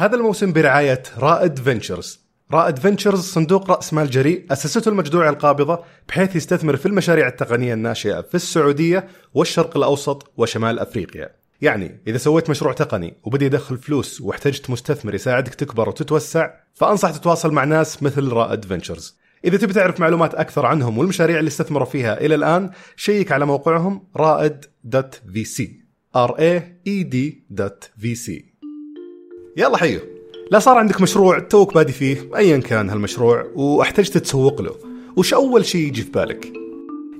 هذا الموسم برعاية رائد فينتشرز. رائد فينتشرز صندوق رأس مال جريء أسسته المجدوعة القابضة بحيث يستثمر في المشاريع التقنية الناشئة في السعودية والشرق الأوسط وشمال أفريقيا. يعني إذا سويت مشروع تقني وبدا يدخل فلوس واحتجت مستثمر يساعدك تكبر وتتوسع فأنصح تتواصل مع ناس مثل رائد فينتشرز. إذا تبي تعرف معلومات أكثر عنهم والمشاريع اللي استثمروا فيها إلى الآن شيك على موقعهم رائد.vc r a e d.vc يلا حيو. لا صار عندك مشروع توك بادي فيه؟ ايا كان هالمشروع وأحتجت تسوق له. وش أول شيء يجي في بالك؟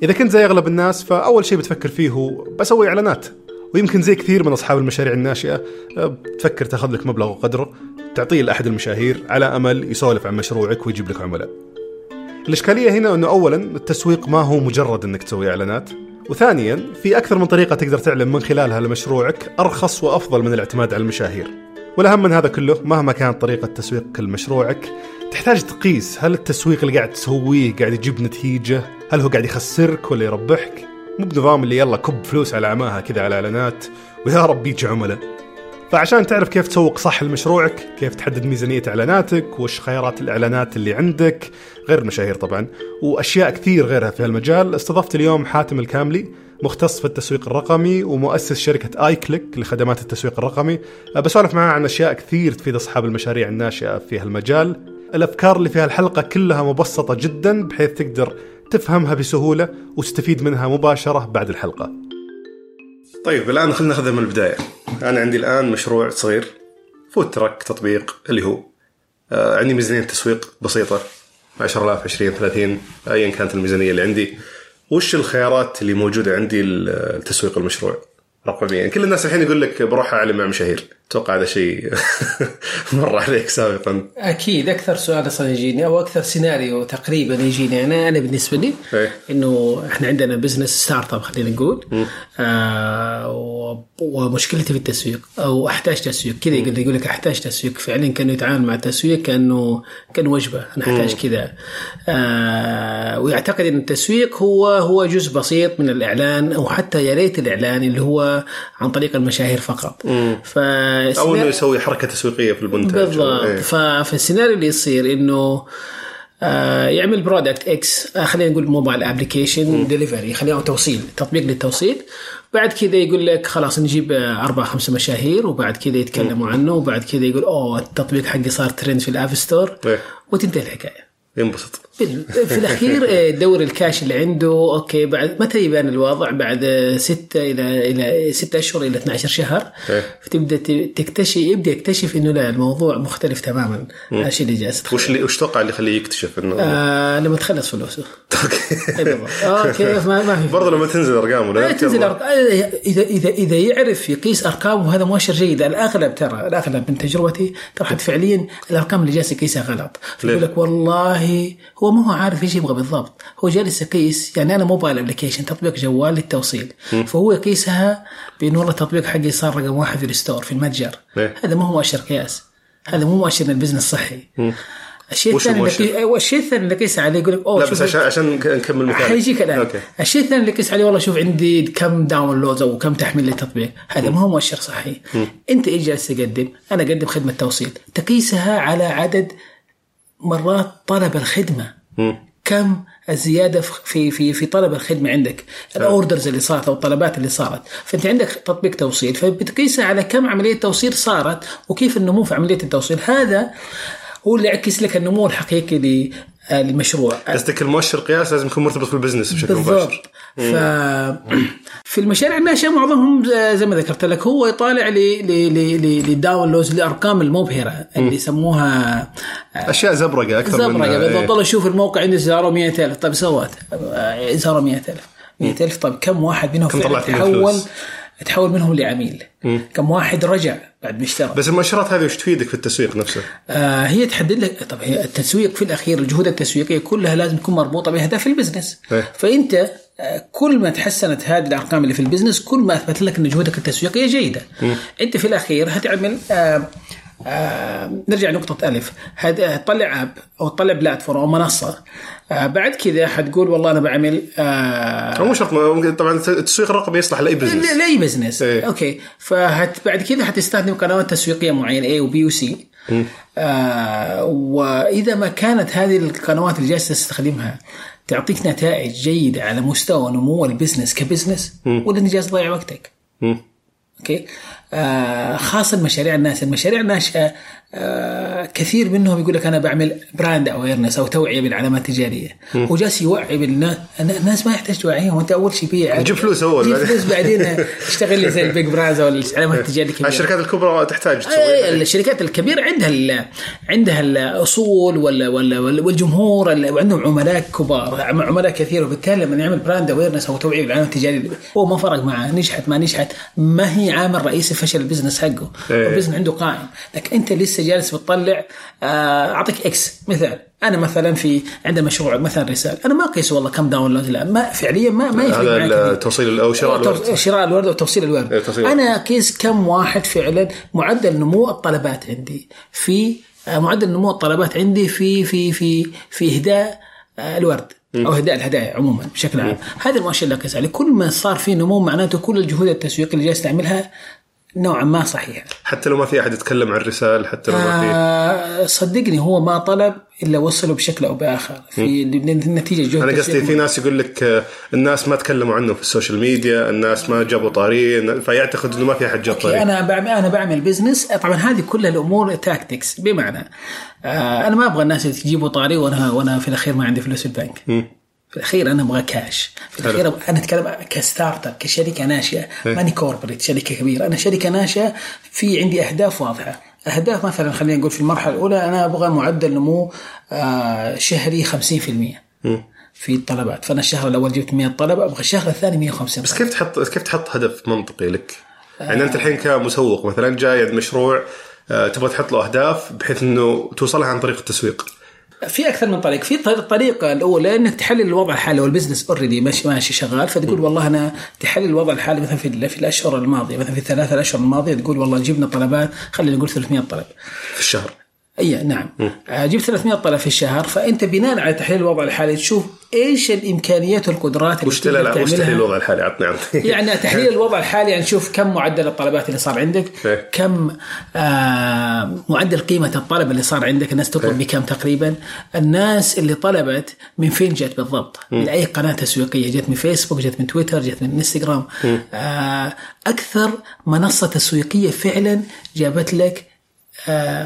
إذا كنت زي أغلب الناس فأول شيء بتفكر فيه هو بسوي إعلانات. ويمكن زي كثير من أصحاب المشاريع الناشئة بتفكر تاخذ لك مبلغ وقدره تعطيه لأحد المشاهير على أمل يسولف عن مشروعك ويجيب لك عملاء. الإشكالية هنا إنه اولا التسويق ما هو مجرد إنك تسوي إعلانات. وثانيا في أكثر من طريقة تقدر تعلن من خلالها لمشروعك أرخص وأفضل من الاعتماد على المشاهير. والاهم من هذا كله؟ مهما كانت طريقة تسويقك لمشروعك تحتاج تقيس. هل التسويق اللي قاعد تسويه قاعد يجيب نتيجة؟ هل هو قاعد يخسرك ولا يربحك؟ مو بنظام اللي يلا كب فلوس على عماها كذا على إعلانات ويا رب يجي عملاء. فعشان تعرف كيف تسوق صح لمشروعك كيف تحدد ميزانية إعلاناتك وش خيارات الإعلانات اللي عندك غير المشاهير طبعا وأشياء كثير غيرها في هالمجال استضفت اليوم حاتم الكاملي مختص في التسويق الرقمي ومؤسس شركة آي كليك لخدمات التسويق الرقمي. بسولف معاه عن أشياء كثير تفيد أصحاب المشاريع الناشئة في هالمجال. الأفكار اللي في هالحلقة كلها مبسطة جدا بحيث تقدر تفهمها بسهولة وتستفيد منها مباشرة بعد الحلقة. طيب الآن خلينا ناخذها من البداية. أنا عندي الآن مشروع صغير فود تراك تطبيق اللي هو آه عندي ميزانية تسويق بسيطة 10000 20 30 أيا كانت الميزانية اللي عندي. وش الخيارات اللي موجودة عندي لتسويق المشروع؟ رقميا. يعني كل الناس الحين يقول لك بروح أعلن مع مشاهير. أتوقع هذا شيء مر عليك سابقا. أكيد. أكثر سؤال أصلا يجيني أو أكثر سيناريو تقريبا يجيني أنا أنا بالنسبة لي إيه. إنه إحنا عندنا business startup خلينا نقول. آه ومشكلتي في التسويق أو أحتاج تسويق. كذا يقول يقول لك أحتاج تسويق. فعلا كأنه يتعامل مع التسويق كانه كان وجبة. أنا أحتاج كذا. آه ويعتقد إن التسويق هو هو جزء بسيط من الإعلان أو حتى يا ريت الإعلان اللي هو عن طريق المشاهير فقط. ف أو إنه يسوي حركة تسويقية في المنتج بالضبط. إيه. ففي السيناريو اللي يصير إنه آه يعمل product X آه خلينا نقول mobile application delivery خلينا توصيل تطبيق للتوصيل. بعد كذا يقول لك خلاص نجيب آه، أربع خمسة مشاهير وبعد كذا يتكلموا عنه وبعد كذا يقول أوه التطبيق حقي صار ترند في ال App Store إيه. وتنتهي الحكاية. ينبسط. في الأخير آه، دور الكاش اللي عنده okay بعد متى يبان الوضع بعد آه، ستة إلى إلى ستة أشهر إلى 12 شهر إيه. فتبدأ تكتشف يبدأ يكتشف إنه لا الموضوع مختلف تماما. هذا الشيء اللي جالس وش اللي وش توقع اللي يخليه يكتشف إنه؟ آه لما تخلص فلوسه. بالضبط. آه كيف ما, ما في برضه لما تنزل ارقامه لا لا؟ تنزل. اذا اذا إذا يعرف يقيس أرقامه هذا مؤشر جيد. الأغلب ترى الأغلب من تجربتي ترى فعليا الأرقام اللي جالس يقيسها غلط؟ يقول لك والله هو ما هو عارف إيش يبغى بالضبط. هو جالس يقيس يعني أنا mobile application تطبيق جوال للتوصيل. فهو يقيسها بانه والله التطبيق حقي صار رقم واحد في ال store في المتجر. ليه؟ هذا ما هو مؤشر قياس هذا مو مؤشر ان ال business صحي الشيء الثاني؟ اللي أيوة، الشيء الثاني اللي قيس عليه يقول لك أوه لا بس عشان عشان نكمل مثال حيجيك الان أوكي. الشيء الثاني اللي قيس عليه والله شوف عندي كم downloads أو كم تحميل للتطبيق. هذا ما هو مؤشر صحي. أنت إيش جالس تقدم؟ أنا أقدم خدمة توصيل. تقيسها على عدد مرات طلب الخدمة. كم الزياده في في في طلب الخدمة عندك؟ ال orders اللي صارت أو الطلبات اللي صارت. فأنت عندك تطبيق توصيل فبتقيسها على كم عملية توصيل صارت وكيف النمو في عملية التوصيل. هذا هو اللي يعكس لك النمو الحقيقي للمشروع قصدك المؤشر قياس لازم يكون مرتبط بال business بشكل بالضبط. مباشر ف في المشاريع الناشئة معظمهم زي ما ذكرت لك هو يطالع لل downloads للارقام المبهرة اللي يسموها أشياء زبرقة أكثر من زبرقة. بالضبط إيه. والله شوف الموقع عنده زاروا 100000 طيب سوات زاروا 100000 100000 طيب كم واحد منهم كم فعلا تحول؟ تحول منهم لعميل. كم واحد رجع بعد ما اشترى. بس المؤشرات هذه وش تفيدك في التسويق نفسه؟ آه هي تحدد لك طب هي التسويق في الأخير الجهود التسويقية كلها لازم تكون مربوطة باهداف ال business. إيه. فأنت آه كل ما تحسنت هذه الأرقام اللي في ال business كل ما أثبت لك إن جهودك التسويقية جيدة. أنت في الأخير هتعمل آه آه نرجع نقطة ألف. هذا تطلع app أو تطلع platform أو منصة. آه بعد كذا حتقول والله أنا بعمل آه مو شرط طبعا التسويق الرقمي يصلح لأي business ل- لأي business إيه. أوكي. فهت بعد كذا حتستخدم قنوات تسويقية معينة A و B و C آه وإذا ما كانت هذه القنوات اللي جالسة تستخدمها تعطيك نتائج جيدة على مستوى نمو ال business ك business ولا انت جالس تضيع وقتك. مم. أوكي. آه خاصة المشاريع الناشئه المشاريع الناشئة آه كثير منهم يقول لك أنا بعمل brand awareness أو توعية بالعلامات التجارية. هو جالس يوعي بالناس الناس ما يحتاج توعيهم أنت أول شيء بيع جيب فلوس أول. جيب. فلوس بعدين اشتغل زي ال big brands أو العلامات التجارية الكبيرة. الشركات الكبرى تحتاج تسوي. الشركات الكبيرة عندها ال عندها الأصول ولا ولا والجمهور ال- وعندهم عملاء كبار عم- عملاء كثير. وبالتالي لما يعمل brand awareness أو توعية بالعلامه التجارية هو ما فرق معاه نجحت ما نجحت ما هي عامل رئيسي فشل ال business حقه. إيه. ال business عنده قائم. لكن أنت لسه جالس بتطلع آه، أعطيك X مثال. أنا مثلا في عندنا مشروع مثلا رسالة. أنا ما أقيس والله كم download لا ما فعليا ما ما يفرق. هذا التوصيل أو شراء الورد شراء الورد وتوصيل الورد إيه، أنا أقيس كم واحد فعلا معدل نمو الطلبات عندي. في آه، معدل نمو الطلبات عندي في في في في إهداء آه، الورد. أو إهداء الهدايا عموما بشكل عام. هذا المؤشر اللي اقيس عليه كل ما صار في نمو معناته كل الجهود التسويقية اللي جالس تعملها نوعا ما صحيحه حتى لو ما في أحد يتكلم عن الرسال حتى لو ما في. آه صدقني هو ما طلب إلا وصله بشكل أو بآخر. في نتيجة جهد أنا قصدي في ناس يقول لك آه، الناس ما تكلموا عنه في ال social media الناس ما جابوا طارية فيعتقد إنه ما في أحد جاب طارية. أنا بعمل أنا بعمل business طبعا هذه كل الأمور tactics بمعنى آه أنا ما أبغى الناس تجيبوا طاري وأنا وأنا في الأخير ما عندي فلوس في البنك في الأخير أنا أبغى كاش في الأخير أنا أتكلم ك startup كشركة ناشئة ماني corporate شركة كبيرة. أنا شركة ناشئة في عندي أهداف واضحة. أهداف مثلا خلينا نقول في المرحلة الأولى أنا أبغى معدل نمو آه شهري 50% في الطلبات. فأنا الشهر الأول جبت 100 طلب أبغى الشهر الثاني 150 بس كيف تحط كيف تحط هدف منطقي لك؟ يعني أنت الحين كمسوق مثلا جاي عند مشروع آه، تبغى تحط له أهداف بحيث إنه توصلها عن طريق التسويق. في أكثر من طريق. في طريق- الطريقة الأولى إنك تحلل الوضع الحالي وال business already ماشي ماشي شغال. فتقول والله أنا تحلل الوضع الحالي مثلا في, في الأشهر الماضية. مثلا في الثلاثة الأشهر الماضية تقول والله جبنا طلبات خلينا نقول 300 طلب. في الشهر. أي نعم. جبت 300 طلب في الشهر فأنت بناء على تحليل الوضع الحالي تشوف إيش الإمكانيات والقدرات اللي وش تقدر وش تعملها. تحليل الوضع الحالي؟ عطني عطني. يعني تحليل الوضع الحالي يعني نشوف كم معدل الطلبات اللي صار عندك إيه. كم آه معدل قيمة الطلب اللي صار عندك الناس تطلب بكم تقريبا. الناس اللي طلبت من فين جت بالضبط؟ من أي قناة تسويقية؟ جت من فيسبوك جت من تويتر جت من إنستغرام. آه أكثر منصة تسويقية فعلا جابت لك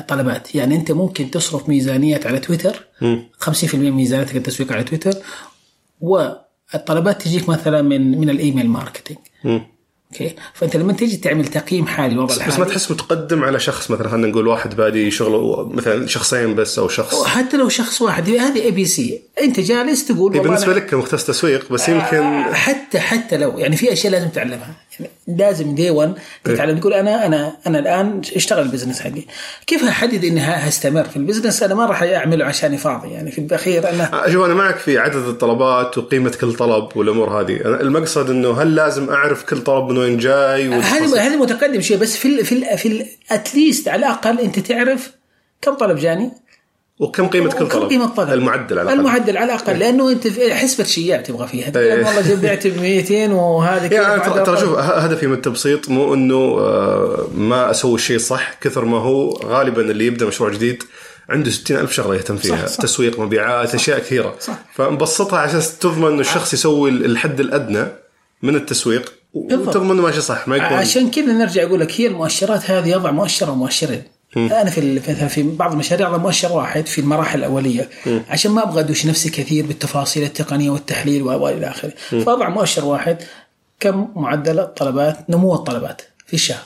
طلبات. يعني أنت ممكن تصرف ميزانية على تويتر 50% من ميزانيتك التسويق على تويتر والطلبات تجيك مثلا من من ال email marketing. أوكي؟ فأنت لما تيجي تعمل تقييم حالي الوضع بس ما تحس متقدم على شخص مثلا خلينا نقول واحد بادي شغله مثلا شخصين بس أو شخص؟ حتى لو شخص واحد هذه A B C أنت جالس تقول والله بالنسبة لك كمختص تسويق بس يمكن حتى حتى لو يعني في أشياء لازم تعلمها. لازم دي 1 تتعلم تقول أنا أنا أنا الآن أشتغل ال business حقي. كيف أحدد إني هستمر في ال business؟ أنا ما راح أعمله عشاني فاضي. يعني في الأخير أنا شوف أنا معك في عدد الطلبات وقيمة كل طلب والأمور هذه. أنا المقصد إنه هل لازم أعرف كل طلب من وين جاي؟ هذه هذه متقدم شيء بس في ال في ال في ال at least على الأقل أنت تعرف كم طلب جاني. وكم قيمة كل طلب قيمة الطلب المعدل على الأقل. المعدل على الأقل لأنه أنت حسبة شياع تبغى فيها إيه. أنا والله بعت ب 200 وهذا كذا يعني ترى. شوف هدفي من التبسيط مو إنه آه، ما أسوي الشيء صح كثر ما هو غالبا اللي يبدأ مشروع جديد عنده 60 ألف شغلة يهتم فيها صح، صح. تسويق مبيعات أشياء كثيرة صح. فمبسطها على أساس تضمن إنه الشخص يسوي الحد الأدنى من التسويق. وتضمن ماشي صح ما يكون عشان كذا نرجع أقول لك هي المؤشرات هذه يضع مؤشر ومؤشرين أنا في مثلا في بعض المشاريع اضع مؤشر واحد في المراحل الأولية. عشان ما أبغى أدوش نفسي كثير بالتفاصيل التقنية والتحليل والى آخره. فاضع مؤشر واحد كم معدل الطلبات نمو الطلبات في الشهر.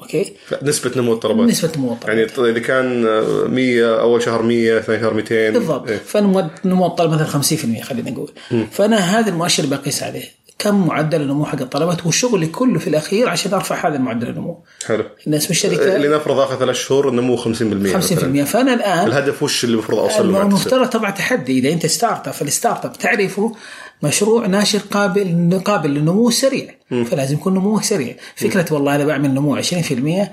أوكي؟ نسبة نمو الطلبات. نسبة نمو الطلبات. يعني إذا كان آه، 100 أول شهر 100 ثاني شهر 200 بالضبط. إيه. فنمو نمو الطلب مثلا 50% خلينا نقول. فأنا هذا المؤشر اللي بقيس عليه. كم معدل النمو حق الطلبات وشغلي كله في الأخير عشان أرفع هذا المعدل النمو. حلو. الناس في الشركة لنفرض آخر ثلاث شهور نمو 50% 50% مثلاً. فأنا الآن الهدف وش اللي المفروض أوصل له؟ المفترض طبعا تحدي. إذا أنت startup فال startup تعرفه مشروع ناشئ قابل قابل للنمو سريع. فلازم يكون نموه سريع. فكرة والله أنا بعمل نمو 20%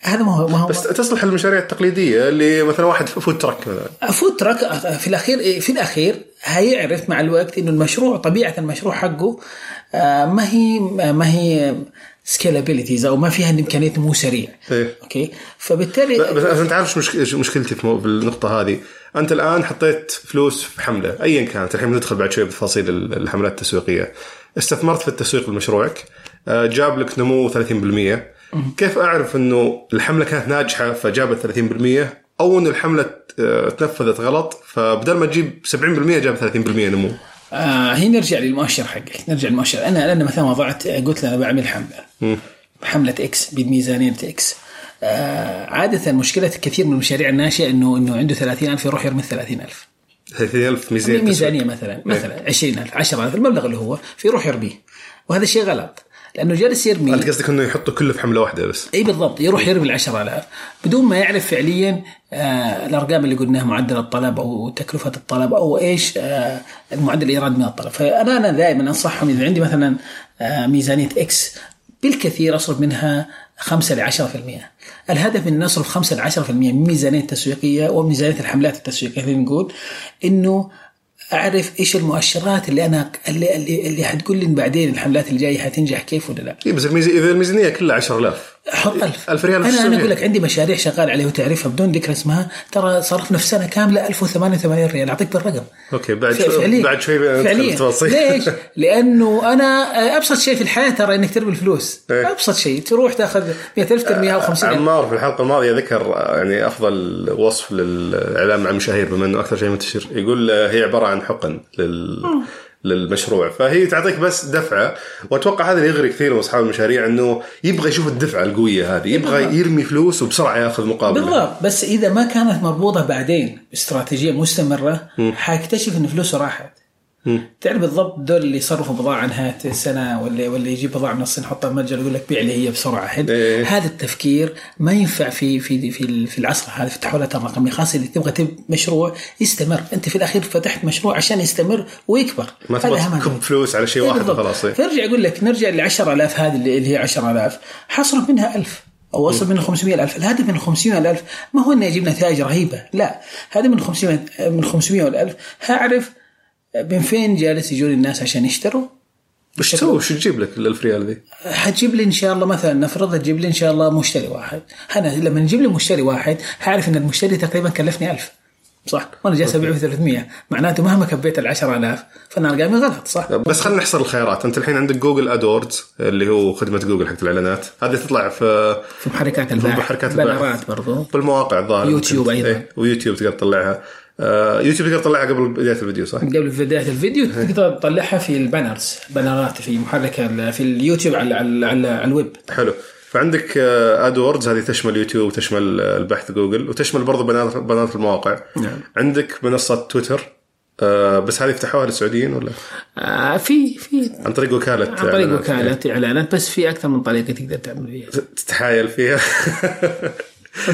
هذا ما هو ما هو بس تصلح المشاريع التقليدية اللي مثلا واحد food truck مثلا. food truck في الأخير في الأخير هيعرف مع الوقت إنه المشروع طبيعة المشروع حقه آه، ما هي ما هي scalabilities أو ما فيها امكانيه مو سريع. إيه. أوكي؟ فبالتالي بس أنت عارف مشكلتي في بالنقطه هذه. أنت الآن حطيت فلوس في حملة ايا كانت. الحين بندخل بعد شوي بتفاصيل ال- الحملات التسويقية. استثمرت في التسويق لمشروعك آه، جاب لك نمو 30% كيف أعرف إنه الحملة كانت ناجحة فجابت 30% أو انه الحملة آه، تنفذت غلط فبدل ما تجيب 70% جاب 30% نمو. آه هنا نرجع للمؤشر حقك نرجع للمؤشر. أنا أنا مثلا وضعت قلت أنا بعمل حملة. حملة X بميزانية X آه عادة مشكلة كثير من المشاريع الناشئة إنه إنه عنده 30000 يروح يرمي 30000 30000 ميزانية تسويق. ميزانيه مثلا مثلا 20000 10000 المبلغ اللي هو فيروح يرميه. وهذا شيء غلط. لأنه جالس يرمي. أنت قصدك إنه يحطوا كله في حملة واحدة بس؟ إي بالضبط يروح يرمي ال 10000 بدون ما يعرف فعليا آه الأرقام اللي قلناها معدل الطلب أو تكلفة الطلب أو إيش آه المعدل الايراد من الطلب. فانا أنا دائما أنصحهم إذا عندي مثلا آه ميزانية إكس بالكثير أصرف منها 5 ل 10% الهدف ان نصرف 5 ل 10% من ميزانية التسويقية وميزانية الحملات التسويقية خلينا نقول إنه أعرف إيش المؤشرات اللي أنا اللي اللي, اللي حتقول لي بعدين الحملات اللي جاية حتنجح كيف ولا لا؟ اي بس الميزانيه كلها 10000 حط ألف ألف ريال في أنا أنا السنة. أقول لك عندي مشاريع شغال عليها وتعرفها بدون ذكر اسمها. ترى صرفنا في سنة كاملة 1088 ريال. أعطيك بالرقم. أوكي بعد شوي بعد شوي فعليا. ليش؟ لأنه أنا أبسط شيء في الحياة ترى إنك ترمي الفلوس. إيه. أبسط شيء. تروح تاخذ 100000 ترميها أو 50000 عمار في الحلقة الماضية ذكر آه، يعني أفضل وصف للإعلام مع المشاهير بما إنه أكثر شيء منتشر يقول آه، هي عبارة عن حقن لل للمشروع. فهي تعطيك بس دفعة وأتوقع هذا اللي يغري كثير من أصحاب المشاريع إنه يبغى يشوف الدفعة القوية هذه يبغى يرمي فلوس وبسرعة يأخذ مقابل بالضبط. بس إذا ما كانت مربوطة بعدين باستراتيجية مستمرة حيكتشف إن فلوسه راحت. تعرف بالضبط دول اللي يصرفوا بضاعة نهايه السنة ولا ولا يجيب بضاعة من الصين يحطها متجر يقول لك بيع لي هي بسرعة. إيه. هذا التفكير ما ينفع في في في في العصر هذا في التحولات الرقمية خاصة اللي تبغى تب مشروع يستمر. أنت في الأخير فتحت مشروع عشان يستمر ويكبر. ما تبغى. فلوس على شيء واحد بالضبط. وخلاص إيه. فارجع أقول لك نرجع ل 10000 هذه اللي هي 10000 حصرف منها 1000 أو اصرف منها 500000 الهدف من 500000 ما هو اني أجيب نتائج رهيبة لا. هذا من 500 من 500 وال1000 هعرف من فين جالس يجون الناس عشان يشتروا؟ وش تسوي؟ وش تجيب لك ال 1000 ريال ذي؟ حتجيب لي إن شاء الله مثلا نفرض تجيب لي إن شاء الله مشتري واحد. أنا لما نجيب لي مشتري واحد هعرف إن المشتري تقريبا كلفني 1000 صح؟ وأنا جالس أبيعه ب 300 معناته مهما كبيت ال 10000 فأنا ارقامي غلط صح؟ بس خلينا نحصر الخيارات. أنت الحين عندك جوجل AdWords اللي هو خدمة جوجل حقت الإعلانات. هذه تطلع في في محركات البحث محركات البحث. برضو. بالمواقع الظاهر يوتيوب. أيضاً. إيه. ويوتيوب تقدر تطلعها. يوتيوب تقدر تطلعها قبل بداية الفيديو صح؟ قبل بداية الفيديو تقدر تطلعها في ال banners بانرات في محرك في اليوتيوب على على, على, على الويب. حلو. فعندك AdWords هذه تشمل يوتيوب وتشمل آه، البحث جوجل وتشمل برضه بنات المواقع. نعم. عندك منصة تويتر آه بس هذه فتحوها للسعوديين ولا؟ آه في في عن طريق وكالة عن طريق؟ وكالة إعلانات بس في أكثر من طريقة تقدر تعمل فيها. تتحايل فيها.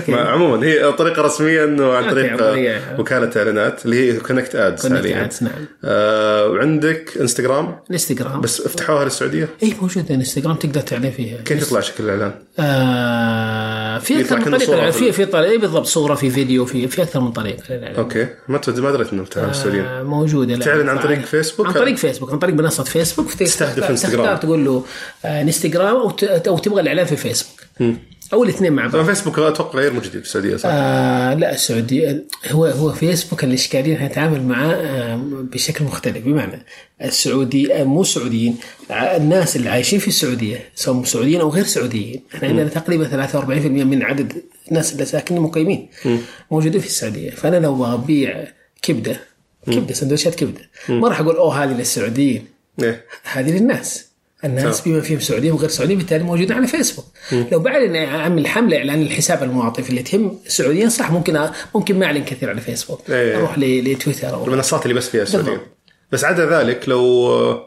عموما هي طريقة رسمية إنه عن طريق طريق- وكالة إعلانات اللي هي Connect Ads حاليا Ads، نعم. آه وعندك انستغرام الانستغرام بس فتحوها للسعودية اي موجود الانستغرام تقدر تعلن فيها كيف يطلع شكل الإعلان؟ آه في أكثر من طريقة في في طريقة إيه بالضبط صورة في فيديو في في أكثر من طريقة للإعلان. أوكي ما ما دريت إنه فتحوها للسعوديين آه، موجودة. تعلن عن طريق فيسبوك؟ عن طريق فيسبوك عن طريق منصة فيسبوك تستهدف انستغرام. تختار تقول له آه، إنستغرام أو تبغى الإعلان في فيسبوك أو الاثنين مع بعض. طبعا فيسبوك أتوقع غير موجود في السعودية صح؟ آه لا السعودية هو هو فيسبوك الإشكالية حنتعامل معاه آه بشكل مختلف. بمعنى السعودي آه مو السعوديين ع- الناس اللي عايشين في السعودية سواء سعوديين أو غير سعوديين. إحنا عندنا تقريبا 43% من عدد الناس اللي ساكنين مقيمين موجودين في السعودية. فأنا لو أبيع كبدة كبدة سندوتشات كبدة ما راح أقول أوه هذه للسعوديين. إيه. هذه للناس. الناس. بما فيهم سعوديين وغير سعوديين بالتالي موجودين على فيسبوك لو بعلن اعمل حمله إعلان الحساب المعاطف اللي تهم السعوديين صح ممكن ممكن ما اعلن كثير على فيسبوك إيه. أروح ل- لتويتر أو المنصات اللي بس فيها السعوديين. بس عدا ذلك لو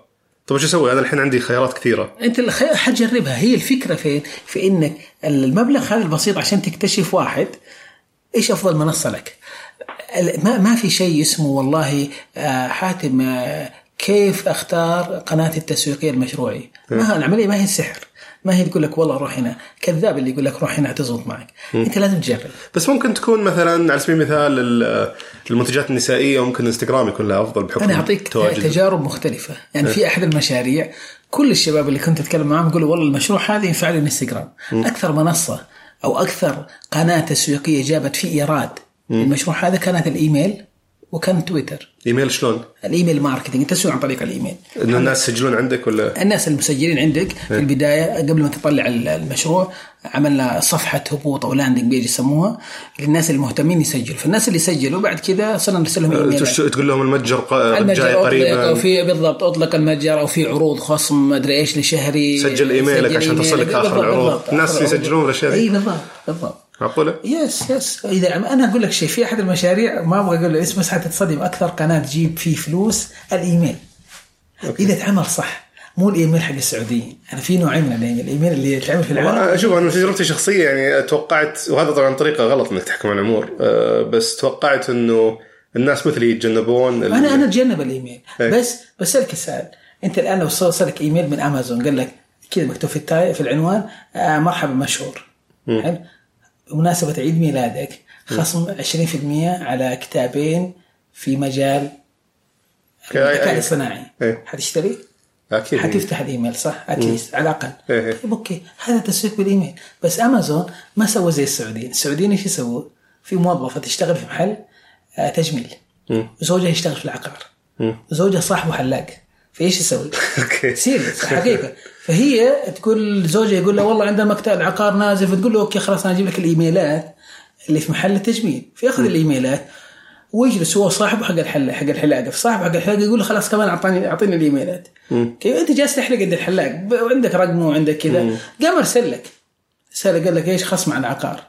طب شو أسوي؟ أنا الحين عندي خيارات كثيرة أنت حتجربها هي الفكرة فين؟ في إنك المبلغ هذا البسيط عشان تكتشف واحد إيش أفضل منصة لك؟ ما ما في شيء اسمه والله آه، حاتم آه، كيف أختار قناتي التسويقية المشروعيه؟ ما هي العملية؟ ما هي السحر. ما هي تقول لك والله روح هنا. كذاب اللي يقول لك روح هنا تزبط معك. أنت لازم تجرب. بس ممكن تكون مثلا على سبيل المثال ال- المنتجات النسائية ممكن إنستغرام يكون لها أفضل بحكم أنا أعطيك تواجد. تجارب مختلفة. يعني في أحد المشاريع كل الشباب اللي كنت أتكلم معاهم يقولوا والله المشروع هذا ينفع لي الانستغرام أكثر منصة أو أكثر قناة تسويقية جابت في إيراد. المشروع هذا كانت الإيميل. وكان تويتر؟ إيميل شلون؟ ال email marketing التسويق عن طريق الإيميل. انه الناس يسجلون عندك ولا؟ الناس المسجلين عندك في البداية قبل ما تطلع المشروع عملنا صفحة هبوط أو landing page يسموها. للناس المهتمين يسجلوا فالناس اللي سجلوا بعد كذا صرنا نرسل لهم إيميل. تش- تقول لهم المتجر جاي قريبا. أو في بالضبط أطلق المتجر أو في عروض خصم ما أدري إيش لشهري. سجل إيميلك سجل عشان تصلك بالضبط، العروض. الناس. يسجلون الأشياء دي. إي بالضبط بالضبط. معقوله؟ yes yes إذا أنا أقول لك شيء في أحد المشاريع ما أبغى أقول له اسم بس حتتصدم. أكثر قناة تجيب فيه فلوس الإيميل. إذا تعمل صح. مو الإيميل حق السعوديين. أنا في نوعين من الإيميل. الإيميل اللي يتعمل في العالم. والله أشوف أنا تجربتي الشخصية يعني توقعت وهذا طبعا طريقة غلط إنك تحكم على الأمور أه، بس توقعت إنه الناس مثلي يتجنبون أنا أنا أتجنب الإيميل. إيه. بس بسالك السؤال أنت الآن لو وصلك إيميل من أمازون قال لك كذا مكتوب في التاي في العنوان آه مرحبا مشهور. حلو. بمناسبة عيد ميلادك خصم 20% على كتابين في مجال الذكاء الاصطناعي. إيه. حتشتري؟ أكيد. حتفتح الإيميل صح؟ at least على الأقل. إيه إيه. طيب أوكي. هذا تسويق بالإيميل. بس أمازون ما سوى زي السعوديين، السعوديين إيش يسووا؟ في موظفه تشتغل في محل آه، تجميل. وزوجها يشتغل في العقار. وزوجها صاحبه حلاق. فإيش يسوي؟ أوكي. serious حقيقة. فهي تقول زوجها يقول له والله عندنا مكتب العقار نازل فتقول له أوكي خلاص أنا أجيب لك الإيميلات اللي في محل التجميل. فيأخذ الإيميلات ويجلس هو صاحبه حق الحلاق حق الحلاقة. فصاحبه حق الحلاقة يقول له خلاص كمان أعطاني أعطيني الإيميلات. كيف؟ أنت جالس تحلق عند الحلاق وعندك رقمه وعندك كذا. قام أرسل لك. رساله قال لك إيش؟ خصم على العقار.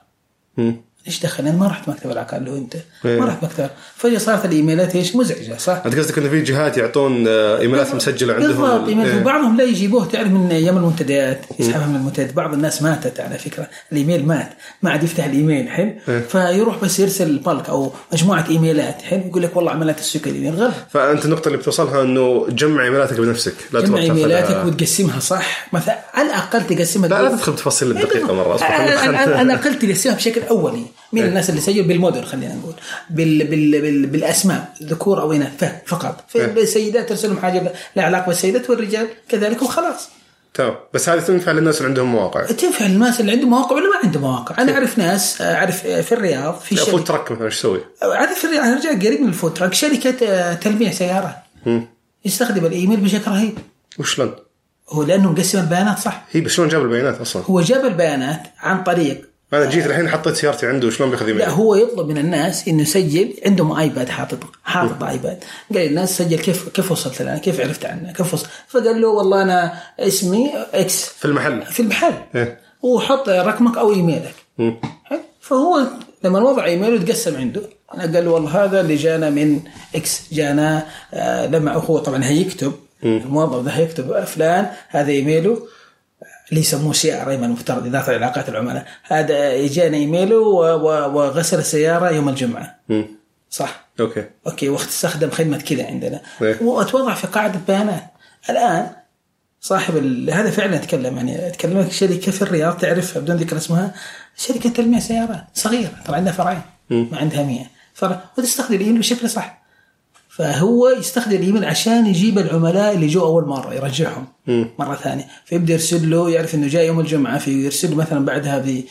إيش دخل؟ أنا ما رحت مكتب العقار اللي هو أنت. إيه. ما رحت مكتب. فجأة صارت الإيميلات إيش مزعجة صح؟ أنت قصدك إنه في جهات يعطون آه، إيميلات مسجلة عندهم؟ بالضبط. ايميل إيه. وبعضهم لا يجيبوه. تعرف من أيام المنتديات؟ يسحبها من المنتديات. بعض الناس ماتت على فكرة. الإيميل مات. ما عاد يفتح الإيميل حلو؟ إيه. فيروح بس يرسل بالك أو مجموعة إيميلات حلو؟ يقول لك والله عملت تسويق الايميل غلط. فأنت النقطة اللي بتوصلها إنه جمع إيميلاتك بنفسك. لا جمع إيميلاتك وتقسمها صح؟ مثلا على الأقل تقسمها لا لا تدخل بتفاصيل الدقيقة مرة اصبح أنا قلت تقسمها بشكل أولي. مين الناس اللي سجلوا بالموديل خلينا نقول. بال بال بال بالأسماء ذكور أو اناث فقط. فالسيدات ترسل لهم حاجة لها علاقة بالسيدات والرجال كذلك وخلاص. تمام بس هذه تنفع للناس اللي عندهم مواقع؟ تنفع الناس اللي عندهم مواقع ولا ما عندهم مواقع؟ أنا أعرف ناس أعرف في الرياض في فود شركه تراك مثلا إيش تسوي؟ أعرف في الرياض رجع قريب من ال food truck شركة آه، تلميع سيارات يستخدم الإيميل بشكل رهيب. وشلون؟ هو لأنه مقسم البيانات صح؟ هي بس شلون جاب البيانات أصلا؟ هو جاب البيانات عن طريق أنا جيت الحين حطيت سيارتي عنده وشلون بياخذ لا؟ هو يطلب من الناس إنه يسجل عندهم iPad حاطط حاطط iPad قال الناس سجل كيف كيف وصلت لنا؟ كيف عرفت عنه؟ كيف وصل؟ فقال له والله أنا اسمي X في المحل. في المحل. إيه. وحط رقمك أو إيميلك؟ فهو لما وضع ايميله تقسم عنده أنا قال له والله هذا اللي جانا من X جانا آه لما هو طبعا هيكتب الموظف ده هيكتب فلان هذا إيميله. اللي يسموه CRM المفترض اداره علاقات العملاء. هذا جانا ايميله وغسل السيارة يوم الجمعة. صح؟ أوكي. أوكي واستخدم خدمة كذا عندنا. إيه. وأتوضع في قاعدة بيانات. الآن صاحب ال... هذا فعلا أتكلم يعني أتكلم لك شركة في الرياض تعرف بدون ذكر اسمها شركة تلميع سيارات صغيرة. ترى عندها فرعين ما عندها 100 فرع وتستخدم الايميل بشكل صح. فهو يستخدم الإيميل عشان يجيب العملاء اللي جو أول مرة يرجعهم مرة ثانية. فيبدأ يرسل له يعرف إنه جاي يوم الجمعة فيرسل له مثلا بعدها ب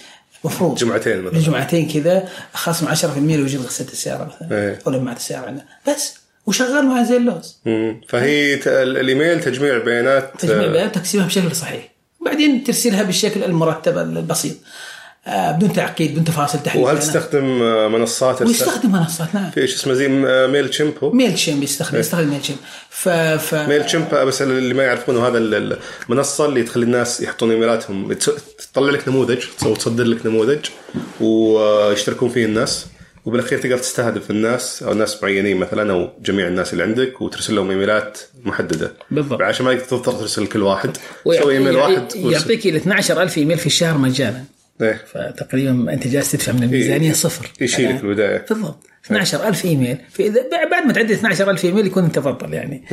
مفروض. جمعتين مثلا. جمعتين كذا خصم 10% لو جيت غسلت السياره مثلا. إيه. أو لمعت السياره عندنا بس. وشغال معها زي اللوز مم. فهي ت... الإيميل تجميع بيانات تجميع آه، بيانات تقسيمها بشكل صحيح. بعدين ترسلها بالشكل المرتب البسيط. بدون تعقيد بدون تفاصيل تحليل. وهل. تستخدم آه، منصات؟ ويستخدم منصات نعم. في إيش اسمه زي آه، Mailchimp و Mailchimp بيستخدم يستخدم Mailchimp ف ف Mailchimp بس اللي ما يعرفونه هذا ال- المنصة اللي تخلي الناس يحطون إيميلاتهم. تطلع لك نموذج تصدر لك نموذج ويشتركون فيه الناس وبالأخير تقدر تستهدف الناس أو ناس معينين مثلا أو جميع الناس اللي عندك وترسل لهم إيميلات محددة. بالضبط. عشان ما تضطر ترسل لكل واحد. تسوي إيميل واحد يعطيك إلى 12000 إيميل في الشهر مجانا. إيه. فتقريبا أنت جالس تدفع من الميزانية صفر. يشيلك في البدايه بالضبط. 12000 إيميل. في إذا- بعد ما تعدي 12000 إيميل يكون أنت تفضل يعني.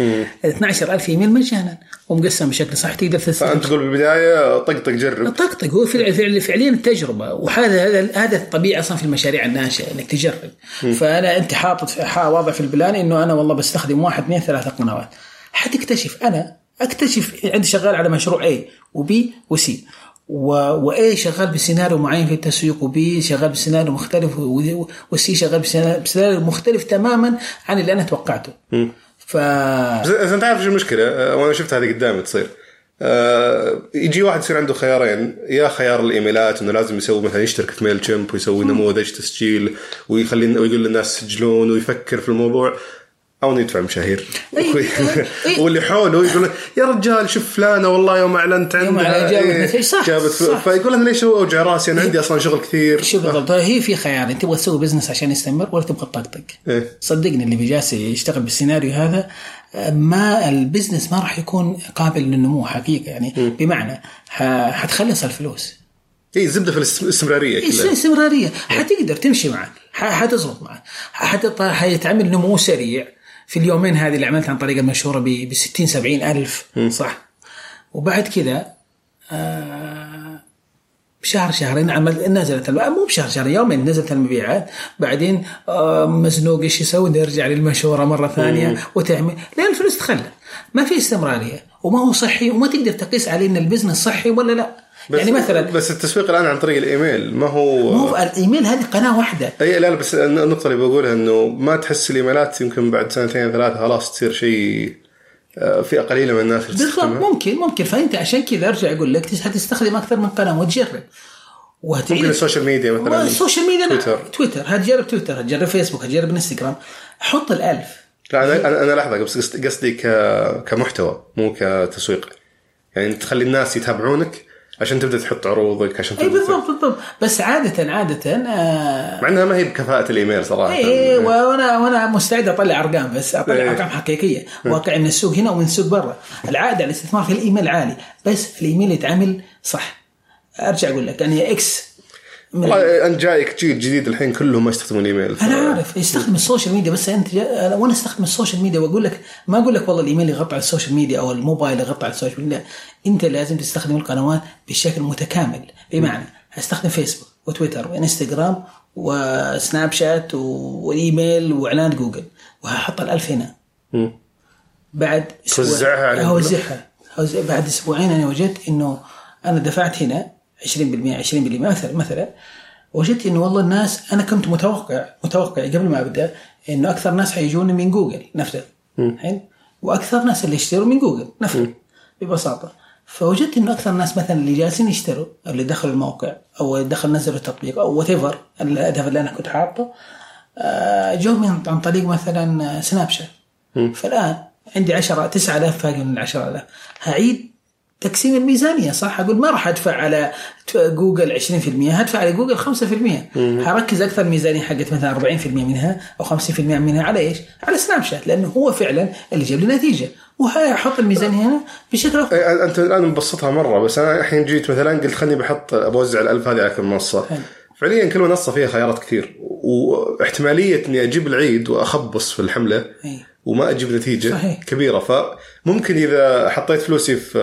12000 إيميل مجانا. ومقسم بشكل صح تقدر تستخدم. فأنت تقول بالبداية طقطق جرب. طقطق هو فعل فعل فعليا التجربة. وهذا هذا هذا الطبيعي أصلا في المشاريع الناشئة إنك تجرب. فأنا أنت حاطط واضع في ال plan إنه أنا والله بستخدم واحد اثنين ثلاثة قنوات. حتكتشف. أنا أكتشف عندي شغال على مشروع A و B و C و A شغال بسيناريو معين في التسويق و B شغال بسيناريو مختلف و- و C شغال بسيناريو مختلف تماما عن اللي أنا توقعته. ف بس بس أنت عارف شو المشكلة آه، وأنا شفت هذه قدامي تصير. آه، يجي واحد يصير عنده خيارين يا خيار الإيميلات إنه لازم يسوي مثلا يشترك في ميل تشمب ويسوي نموذج تسجيل ويخلي ويقول للناس سجلون ويفكر في الموضوع. أو انه يدفع مشاهير. أي- أي- واللي حوله يقول يا رجال شوف فلانة والله يوم أعلنت يوم عندها جابت إيه،. صح، جابت صح. فيقول أنا ليش أوجع رأسي؟ أنا عندي أصلا شغل كثير. شوف بالضبط هي في خيار تبغى تسوي business عشان يستمر ولا تبغى تطقطق إيه. صدقني اللي بيجالس يشتغل بالسيناريو هذا آه، ما ال business ما راح يكون قابل للنمو حقيقة. يعني بمعنى ح- حتخلص الفلوس. اي زبدة في الاستمراريه إيه، كلها. استمرارية. حتقدر تمشي معك حتزبط معك حيتعمل نمو سريع. في اليومين هذه اللي عملتها عن طريق المشهوره ب 60 70 ألف. صح. وبعد كذا آه شهر شهرين عمل نزلت مو بشهر شهر يومين نزلت المبيعات. بعدين آه مزنوق إيش يسوي؟ نرجع للمشهوره مرة ثانية وتعمل. لين الفلوس تخلى؟ ما في استمرارية. وما هو صحي وما تقدر تقيس عليه إن البزنس صحي ولا لا. بس يعني مثلا بس التسويق الآن عن طريق الإيميل ما هو مو الإيميل هذه قناة واحدة. أي لا لا بس النقطة اللي بقولها إنه ما تحس الإيميلات يمكن بعد سنتين ثلاثة خلاص تصير شيء آه، فئة قليلة من الناس بالضبط ممكن ممكن. فأنت عشان كذا أرجع أقول لك حتستخدم أكثر من قناة وتجرب. وهتعيد ممكن السوشيال ميديا مثلا. السوشيال ميديا تويتر. تويتر. هتجرب تويتر هتجرب فيسبوك هتجرب إنستغرام. حط الألف. لا أنا أنا أنا لحظة بس قصد- قصدي. كمحتوى مو كتسويق. يعني تخلي الناس يتابعونك عشان تبدأ تحط عروضك عشان اي تبدأ بالضبط بالضبط. بس عادة عادة آه مع إنها ما هي بكفاءة الإيميل صراحة. اي وأنا وأنا مستعد أطلع أرقام بس أطلع إيه. أرقام حقيقية. واقع من السوق هنا ومن السوق برا. العائد على الاستثمار في الإيميل عالي بس الإيميل يتعامل صح. أرجع أقول لك يعني X والله انت جايك جيل جديد الحين كلهم ما يستخدمون الايميل ف... أنا عارف يستخدم السوشيال ميديا بس أنت جا... وأنا أستخدم السوشيال ميديا وأقول لك ما أقول لك والله الإيميل يغطي على السوشيال ميديا أو الموبايل يغطي على السوشيال ميديا لا أنت لازم تستخدم القنوات بشكل متكامل. بمعنى هستخدم فيسبوك وتويتر وإنستغرام وسناب شات و- وإيميل وإعلان جوجل وهحط الألف هنا. مم. بعد عليهم أوزعها. بعد أسبوعين أنا وجدت إنه أنا دفعت هنا 20% 20% مثلا مثلا. وجدت إنه والله الناس أنا كنت متوقع متوقع قبل ما أبدأ إنه أكثر ناس حيجوني من جوجل نفرض حلو؟ وأكثر ناس اللي يشتروا من جوجل نفرض ببساطة. فوجدت إنه أكثر ناس مثلا اللي جالسين يشتروا أو اللي دخلوا الموقع أو دخل نزلوا التطبيق أو whatever الهدف اللي أنا كنت حاطه آه، جو من عن طريق مثلا سناب شات فالآن عندي 10 9000 باقي من ال 10000 هعيد تقسيم الميزانية صح أقول ما راح أدفع على جوجل 20% هدفع على جوجل 5% هركز أكثر ميزانية حقت مثلا 40% منها أو 50% منها على إيش؟ على سناب شات لأنه هو فعلا اللي جاب لي نتيجة وهحط الميزانية هنا بشكل أفضل إيه، أنت الآن مبسطها مرة بس أنا الحين جيت مثلا قلت خليني بحط بوزع الألف هذه على كل منصة. فعليا كل منصة فيها خيارات كثير واحتمالية إني أجيب العيد وأخبص في الحملة أي. وما أجيب نتيجة صحيح. كبيرة. فممكن إذا حطيت فلوسي في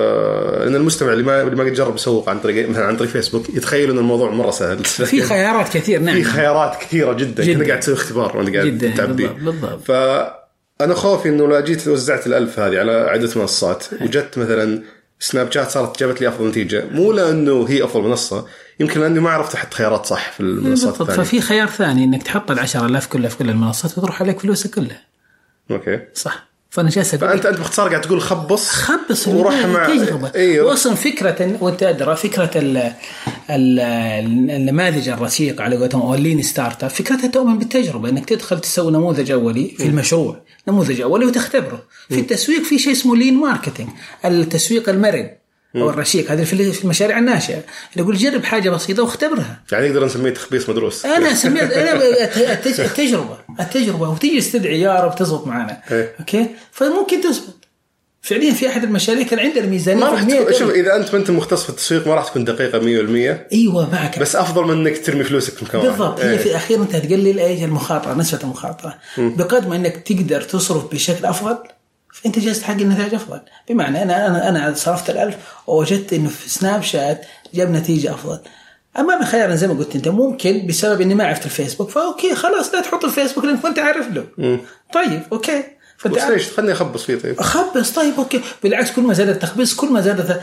لأن المستمع اللي ما اللي ما قد جرب يسوق عن طريق مثلا عن طريق فيسبوك يتخيل إن الموضوع مرة سهل. في خيارات كثير نعم. في خيارات كثيرة جدا, جداً. كنا قاعد تسوي اختبار وانت قاعد جداً، تعبي بالضبط، بالضبط. فانا خوفي إنه لو جيت وزعت الألف هذه على عدة منصات وجت مثلا سناب شات صارت جابت لي أفضل نتيجة مو لأنه هي أفضل منصة يمكن لأني ما عرفت أحط خيارات صح في المنصات الثانية. ففي خيار ثاني إنك تحط ال 10000 كلها في كل المنصات وتروح عليك فلوسك كلها. أوكي. صح. فأنا جالس أقول فانت أنت باختصار قاعد تقول خبص خبص وروح مع أيوه واصلا فكرة وأنت أدرى فكرة ال ال النماذج الرشيقة على قولتهم أو ال lean startup فكرتها تؤمن بالتجربة إنك تدخل تسوي نموذج أولي في المشروع. نموذج أولي وتختبره. في التسويق في شيء اسمه lean marketing. التسويق المرن. أو الرشيق. هذا في المشاريع الناشئة. اللي يقول جرب حاجة بسيطة واختبرها. يعني نقدر نسميه تخبيص مدروس. أنا اسميها أنا التج- التجربة. التجربة. وتيجي تستدعي يا رب تزبط معنا. إيه. أوكي؟ فممكن تزبط. فعليا في أحد المشاريع كان عندنا ميزانيه ما راح تكون شوف. إذا أنت ما أنت مختص في التسويق ما راح تكون دقيقة 100% أيوه معك. بس أفضل من إنك ترمي فلوسك في مكان. بالضبط. هي إيه. في الأخير أنت هتقلل إيش المخاطرة نسبة المخاطرة. بقدر ما إنك تقدر تصرف بشكل أفضل فانت جالس تحقق نتائج افضل. بمعنى أنا أنا أنا صرفت الألف ووجدت انه في سناب شات جاب نتيجة افضل. امامي خيار زي ما قلت انت ممكن بسبب اني ما عرفت الفيسبوك فأوكي خلاص لا تحط الفيسبوك لأنك ما أنت عارف له. طيب أوكي. فأنت بس ليش؟ خليني أخبص فيه طيب. أخبص طيب أوكي. بالعكس كل ما زاد التخبيص كل ما زادت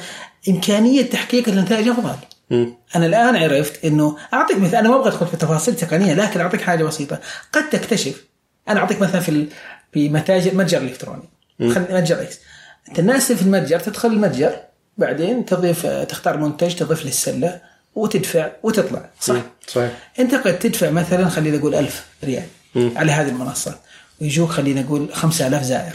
إمكانية تحقيق النتائج أفضل. أنا الآن عرفت إنه أعطيك مثال أنا ما أبغى أدخل في تفاصيل تقنية لكن أعطيك حاجة بسيطة. قد تكتشف أنا أعطيك مثلا في في متاجر متجر إلكتروني. خل متجر إكس أنت الناس في المتجر تدخل المتجر بعدين تضيف تختار منتج تضيف للسلة وتدفع وتطلع صح؟ صحيح. أنت قد تدفع مثلا خلينا نقول ألف ريال على هذه المنصة. ويجوك خلينا نقول 5000 زائر.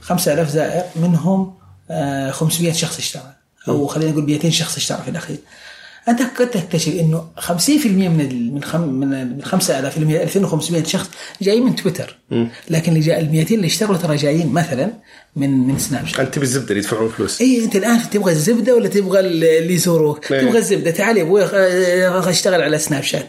5000 زائر منهم آه، 500 شخص اشترى. أو خلينا نقول 200 شخص اشترى في الأخير. أنت قد تكتشف إنه 50% من ال من خم من من 5000 إلى 2500 شخص جاي من تويتر. لكن اللي جاء ال 200 اللي اشتروا ترى جايين مثلا من من سناب شات. أنت تبي الزبده اللي يدفعون فلوس. اي أنت الآن تبغى الزبدة ولا تبغى اللي يزوروك؟ إيه. تبغى الزبدة. تعال يا أبوي أبغى أشتغل على سناب شات.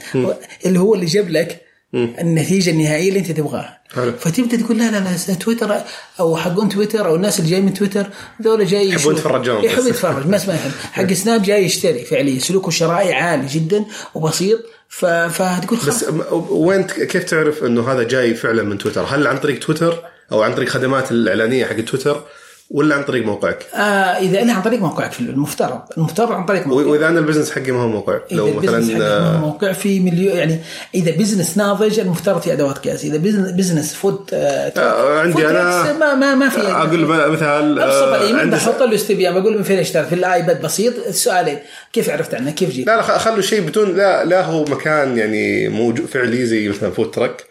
اللي هو اللي جاب لك النتيجة النهائية اللي أنت تبغاها حلو. فتبدأ تقول لا لا لا تويتر أو حقون تويتر أو الناس اللي جاي من تويتر ذولا جاي يحبون. يتفرجون يحب بس. يتفرج بس ما يحب حق سناب جاي يشتري فعليا سلوكه الشرائي عالي جدا وبسيط ف... فتقول بس خلاص م- وين كيف تعرف إنه هذا جاي فعلا من تويتر؟ هل عن طريق تويتر أو عن طريق خدمات الإعلانية حق تويتر ولا عن طريق موقعك؟ آه إذا أنا عن طريق موقعك في المفترض. المفترض عن طريق موقعك. وإذا أنا ال business حقي ما هو موقع. لو مثلا آه، موقع في مليون يعني إذا business ناضج المفترض في أدوات قياس إذا business, food آه آه، عندي food trucks ما ما ما في أقول مثال أبسط آه، عندي س- بحط له استبيان بقول من فين اشتريت في الآيباد بسيط. السؤالين. كيف عرفت عنه؟ كيف جيت؟ لا لا خلوا شيء بدون لا لا هو مكان يعني موجود فعلي زي مثلا food truck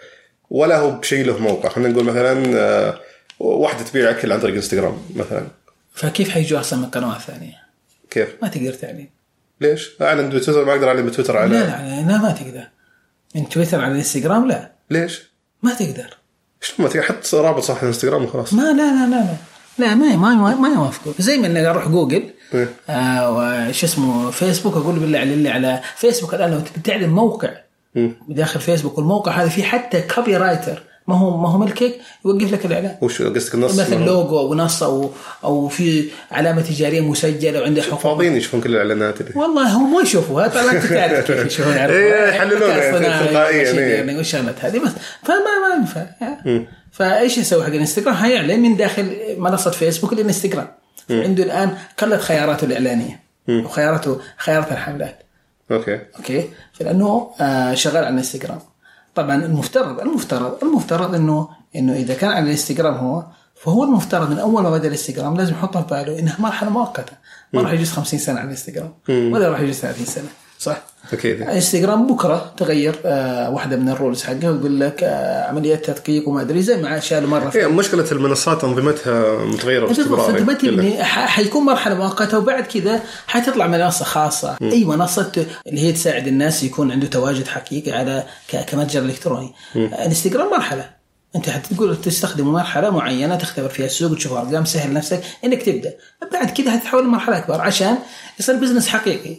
ولا هو بشيء له موقع. خلينا نقول مثلا آه، واحدة تبيع أكل عن طريق إنستغرام مثلا فكيف حيجوا أصلا من قنوات ثانية كيف؟ ما تقدر تعلن ليش؟ أعلن بتويتر ما أقدر أعلن بتويتر على لا لا لا ما تقدر من تويتر على الانستغرام لا ليش؟ ما تقدر شلون ما تقدر حط رابط صح الانستغرام وخلاص ما لا لا لا لا لا ما ما ما يوافقوا زي ما إني أروح جوجل إيه. آه وش اسمه فيسبوك أقول بالله على اللي على فيسبوك الآن لو تعلن موقع مم. بداخل فيسبوك والموقع هذا فيه حتى copyright ما هو ما هو ملكك يوقف لك الإعلان. وش قصدك؟ النص؟ مثلا لوجو أو نص أو أو في علامة تجارية مسجلة وعنده حقوق. فاضيين يشوفون كل الإعلانات اللي والله هم ما يشوفوها طبعا انت تعرف كيف يشوفون إيه، يحللونها صناعي، تلقائياً، إيه. learning والشغلات هذه؟ بس فما ما ينفع فإيش يسوي حق الانستغرام؟ حيعلن من داخل منصة فيسبوك الانستغرام. عنده الآن قلت خياراته الإعلانية وخياراته خيارات الحملات. أوكي. أوكي؟ فلأنه آه شغال على الانستغرام. طبعا المفترض المفترض المفترض انه إنه إذا كان على الانستغرام هو فهو المفترض من أول ما بدأ الانستغرام لازم يحطها في باله إنها مرحلة مؤقتة ما راح يجلس 50 سنة على الانستغرام ولا راح يجلس 30 سنة. صح؟ أكيد الانستغرام بكرة تغير آه واحدة من الرولز حقه ويقول لك آه عمليات تدقيق وما أدري زي ما شالوا مرة. هي مشكلة المنصات أنظمتها متغيرة بالضبط باستمرار. فانت ما يعني. تبني ح- حيكون مرحلة مؤقتة وبعد كذا حتطلع منصة خاصة. أي منصة اللي هي تساعد الناس يكون عنده تواجد حقيقي على كمتجر إلكتروني. انستغرام مرحلة. أنت حتقول تستخدم مرحلة معينة تختبر فيها السوق وتشوف أرقام سهل نفسك إنك تبدأ. بعد كذا حتتحول لمرحلة أكبر عشان يصير بزنس حقيقي.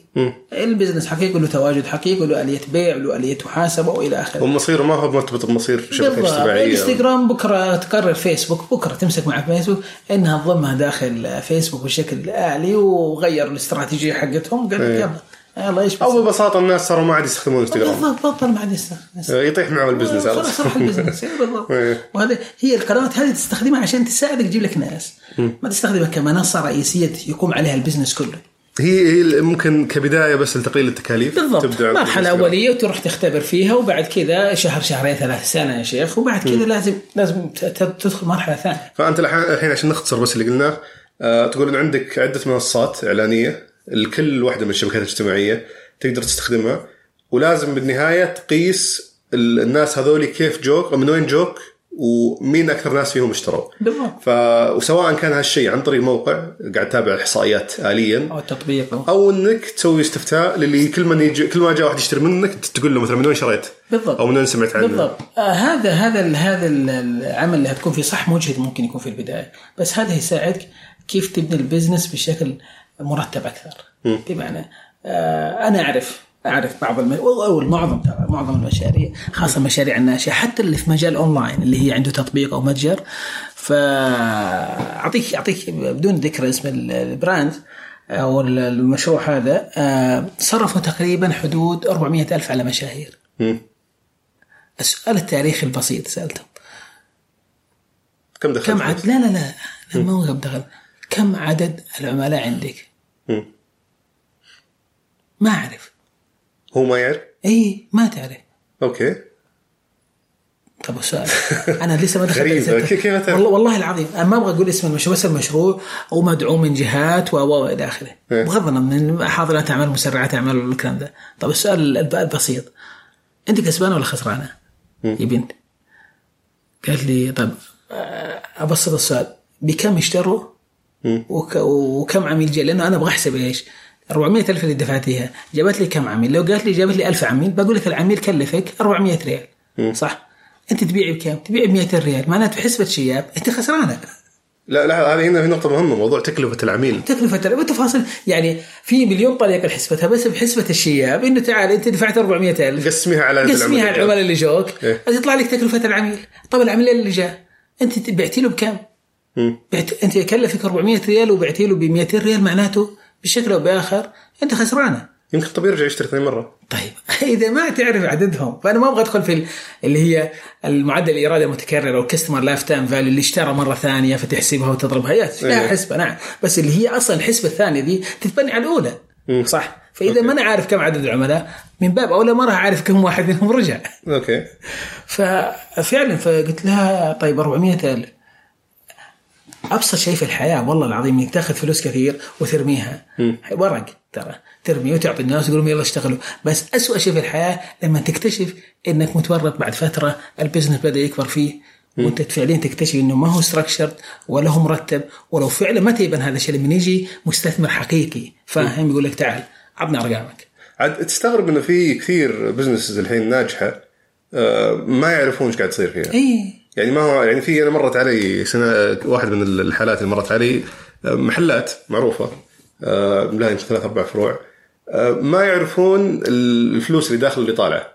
البزنس حقيقي له تواجد حقيقي له آلية بيع له آلية محاسبة وإلى آخره. ومصيره ما هو مرتبط بمصير شبكة اجتماعية. انستغرام بكرة تقرر فيسبوك بكرة تمسك مع فيسبوك إنها تضمها داخل فيسبوك بشكل آلي وغير الاستراتيجية حقتهم. قال إيه. يلا. يلا إيش أو بس- ببساطة الناس صاروا ما عاد يستخدمون انستغرام بالضبط بطل ما عاد يستخدم. يطيح معه البزنس خلاص خلاص راح البزنس. إيه بالضبط. إيه. وهذا هي القنوات هذه تستخدمها عشان تساعدك تجيب لك ناس. ما تستخدمها كمنصة رئيسية يقوم عليها البزنس كله. هي هي ممكن كبداية بس لتقليل التكاليف بالضبط. تبدأ الانستغرام. أولية وتروح تختبر فيها وبعد كذا شهر شهرين ثلاث سنة يا شيخ وبعد كذا لازم لازم تدخل مرحلة ثانية. فأنت الحين الحين عشان نختصر بس اللي قلناه آه، تقول إن عندك عدة منصات إعلانية. لكل واحدة من الشبكات الاجتماعية تقدر تستخدمها ولازم بالنهاية تقيس ال- الناس هذولي كيف جوك من وين جوك ومين أكثر ناس فيهم اشتروا بالضبط ف وسواء كان هالشيء عن طريق موقع قاعد تتابع الاحصائيات اليا أو التطبيق أو. أو إنك تسوي استفتاء للي كل من يجي كل ما جاء واحد يشتري منك تقول له مثلا من وين شريت؟ بالضبط أو من وين سمعت عنه؟ بالضبط آه هذا هذا ال- هذا ال- العمل اللي هتكون فيه صح مجهد ممكن يكون في البداية بس هذا يساعدك كيف تبني البزنس بشكل مرتب أكثر. بمعنى آه أنا أعرف أعرف بعض الم... أو المعظم ترى معظم المشاريع خاصة المشاريع الناشئة حتى اللي في مجال اونلاين اللي هي عنده تطبيق أو متجر. فاعطيك أعطيك بدون ذكر اسم ال- ال brand أو ال- المشروع هذا آه، صرفوا تقريبا حدود 400 ألف على مشاهير. السؤال التاريخي البسيط سألته. كم دخلت؟ كم عدد لا لا لا لا ما هو كم دخل. كم عدد العملاء عندك؟ ما أعرف هو ما يعرف؟ إي ما تعرف أوكي طب السؤال أنا لسه ما دخلت غريب. كيف-؟ والله والله العظيم أنا ما أبغى أقول اسم المشروع بس المشروع ومدعوم من جهات و و إلى آخره إيه. بغض النظر من حاضرات أعمال مسرعات أعمال والكلام ده طب السؤال الب- البسيط أنت كسبانه ولا خسرانة؟ يا بنت قالت لي طب آه، أبسط السؤال بكم اشتروا. وك وكم عميل جاء لأنه أنا أبغى أحسب إيش. 400 ألف اللي دفعتيها جابت لي كم عميل؟ لو قالت لي جابت لي 1000 عميل بقول لك العميل كلفك 400 ريال. صح؟ أنت تبيعي بكم؟ تبيعي ب 200 ريال. معناته في حسبة شياب أنت خسرانه لا لا هذه هنا في نقطة مهمة موضوع تكلفة العميل. تكلفة وتفاصيل يعني في مليون طريقة لحسبتها بس بحسبة الشياب إنه تعال أنت دفعت 400 ألف. قسميها على قسميها على العملاء اللي جوك. إيه. يطلع لك تكلفة العميل. طب العميل اللي جاء أنت بعتي له بكم؟ مم. بعت... أنت كلفك 400 ريال وبعتي له ب 200 ريال معناته بشكل أو بآخر أنت خسرانة. يمكن طب يرجع يشتري ثاني مرة. طيب. إذا ما تعرف عددهم فأنا ما أبغى أدخل في ال- اللي هي المعدل الإيراد المتكرر أو ال customer lifetime value اللي اشترى مرة ثانية فتحسبها وتضربها لها إيه. حسبه نعم بس اللي هي أصلا الحسبة الثانية دي تتبني على الأولى. صح؟ فإذا ما أنا عارف كم عدد العملاء من باب أولى ما راح أعرف كم واحد منهم رجع. أوكي. ففعلا فقلت لها طيب 400 ألف أبسط شيء في الحياة والله العظيم إنك تاخذ فلوس كثير وترميها. ورق ترى. ترمي وتعطي الناس لهم يلا اشتغلوا. بس أسوأ شيء في الحياة لما تكتشف إنك متورط بعد فترة ال business بدأ يكبر فيه. وأنت فعليا تكتشف إنه ما هو structured ولا هو مرتب ولو فعلا متى يبان هذا الشيء. لما يجي مستثمر حقيقي فاهم؟ يقول لك تعال عطنا أرقامك. عاد تستغرب إنه في كثير businesses الحين ناجحة آه، ما يعرفون إيش قاعد يصير فيها. اي يعني ما هو يعني في أنا مرت علي سنة واحد من الحالات اللي مرت علي محلات معروفة لها يمكن ثلاث أربع فروع. آه، ما يعرفون الفلوس اللي داخل اللي طالعه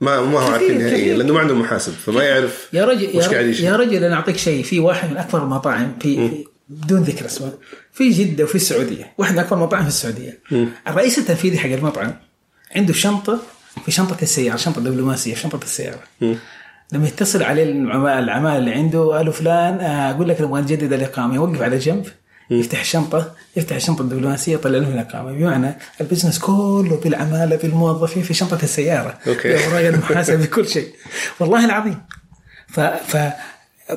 ما ما هو عارفين نهائيا. لأنه ما عندهم محاسب فما يعرف يا رجل وش يا قاعد يا رجل أنا أعطيك شيء. في واحد من اكبر المطاعم في, في بدون ذكر اسمه في جدة وفي السعودية. واحد من اكبر المطاعم في السعودية. الرئيس التنفيذي حق المطعم عنده شنطة في شنطة السيارة شنطة دبلوماسية في شنطة السيارة. لما يتصل عليه العمال اللي عنده قالوا فلان آه، أقول لك نبغى نجدد الإقامة. يوقف على جنب يفتح الشنطة يفتح الشنطة الدبلوماسية يطلع لهم الإقامة. بمعنى البزنس كله بالعمالة بالموظفين في شنطة السيارة. أوكي. باوراق المحاسبه بكل شيء. والله العظيم. ف, ف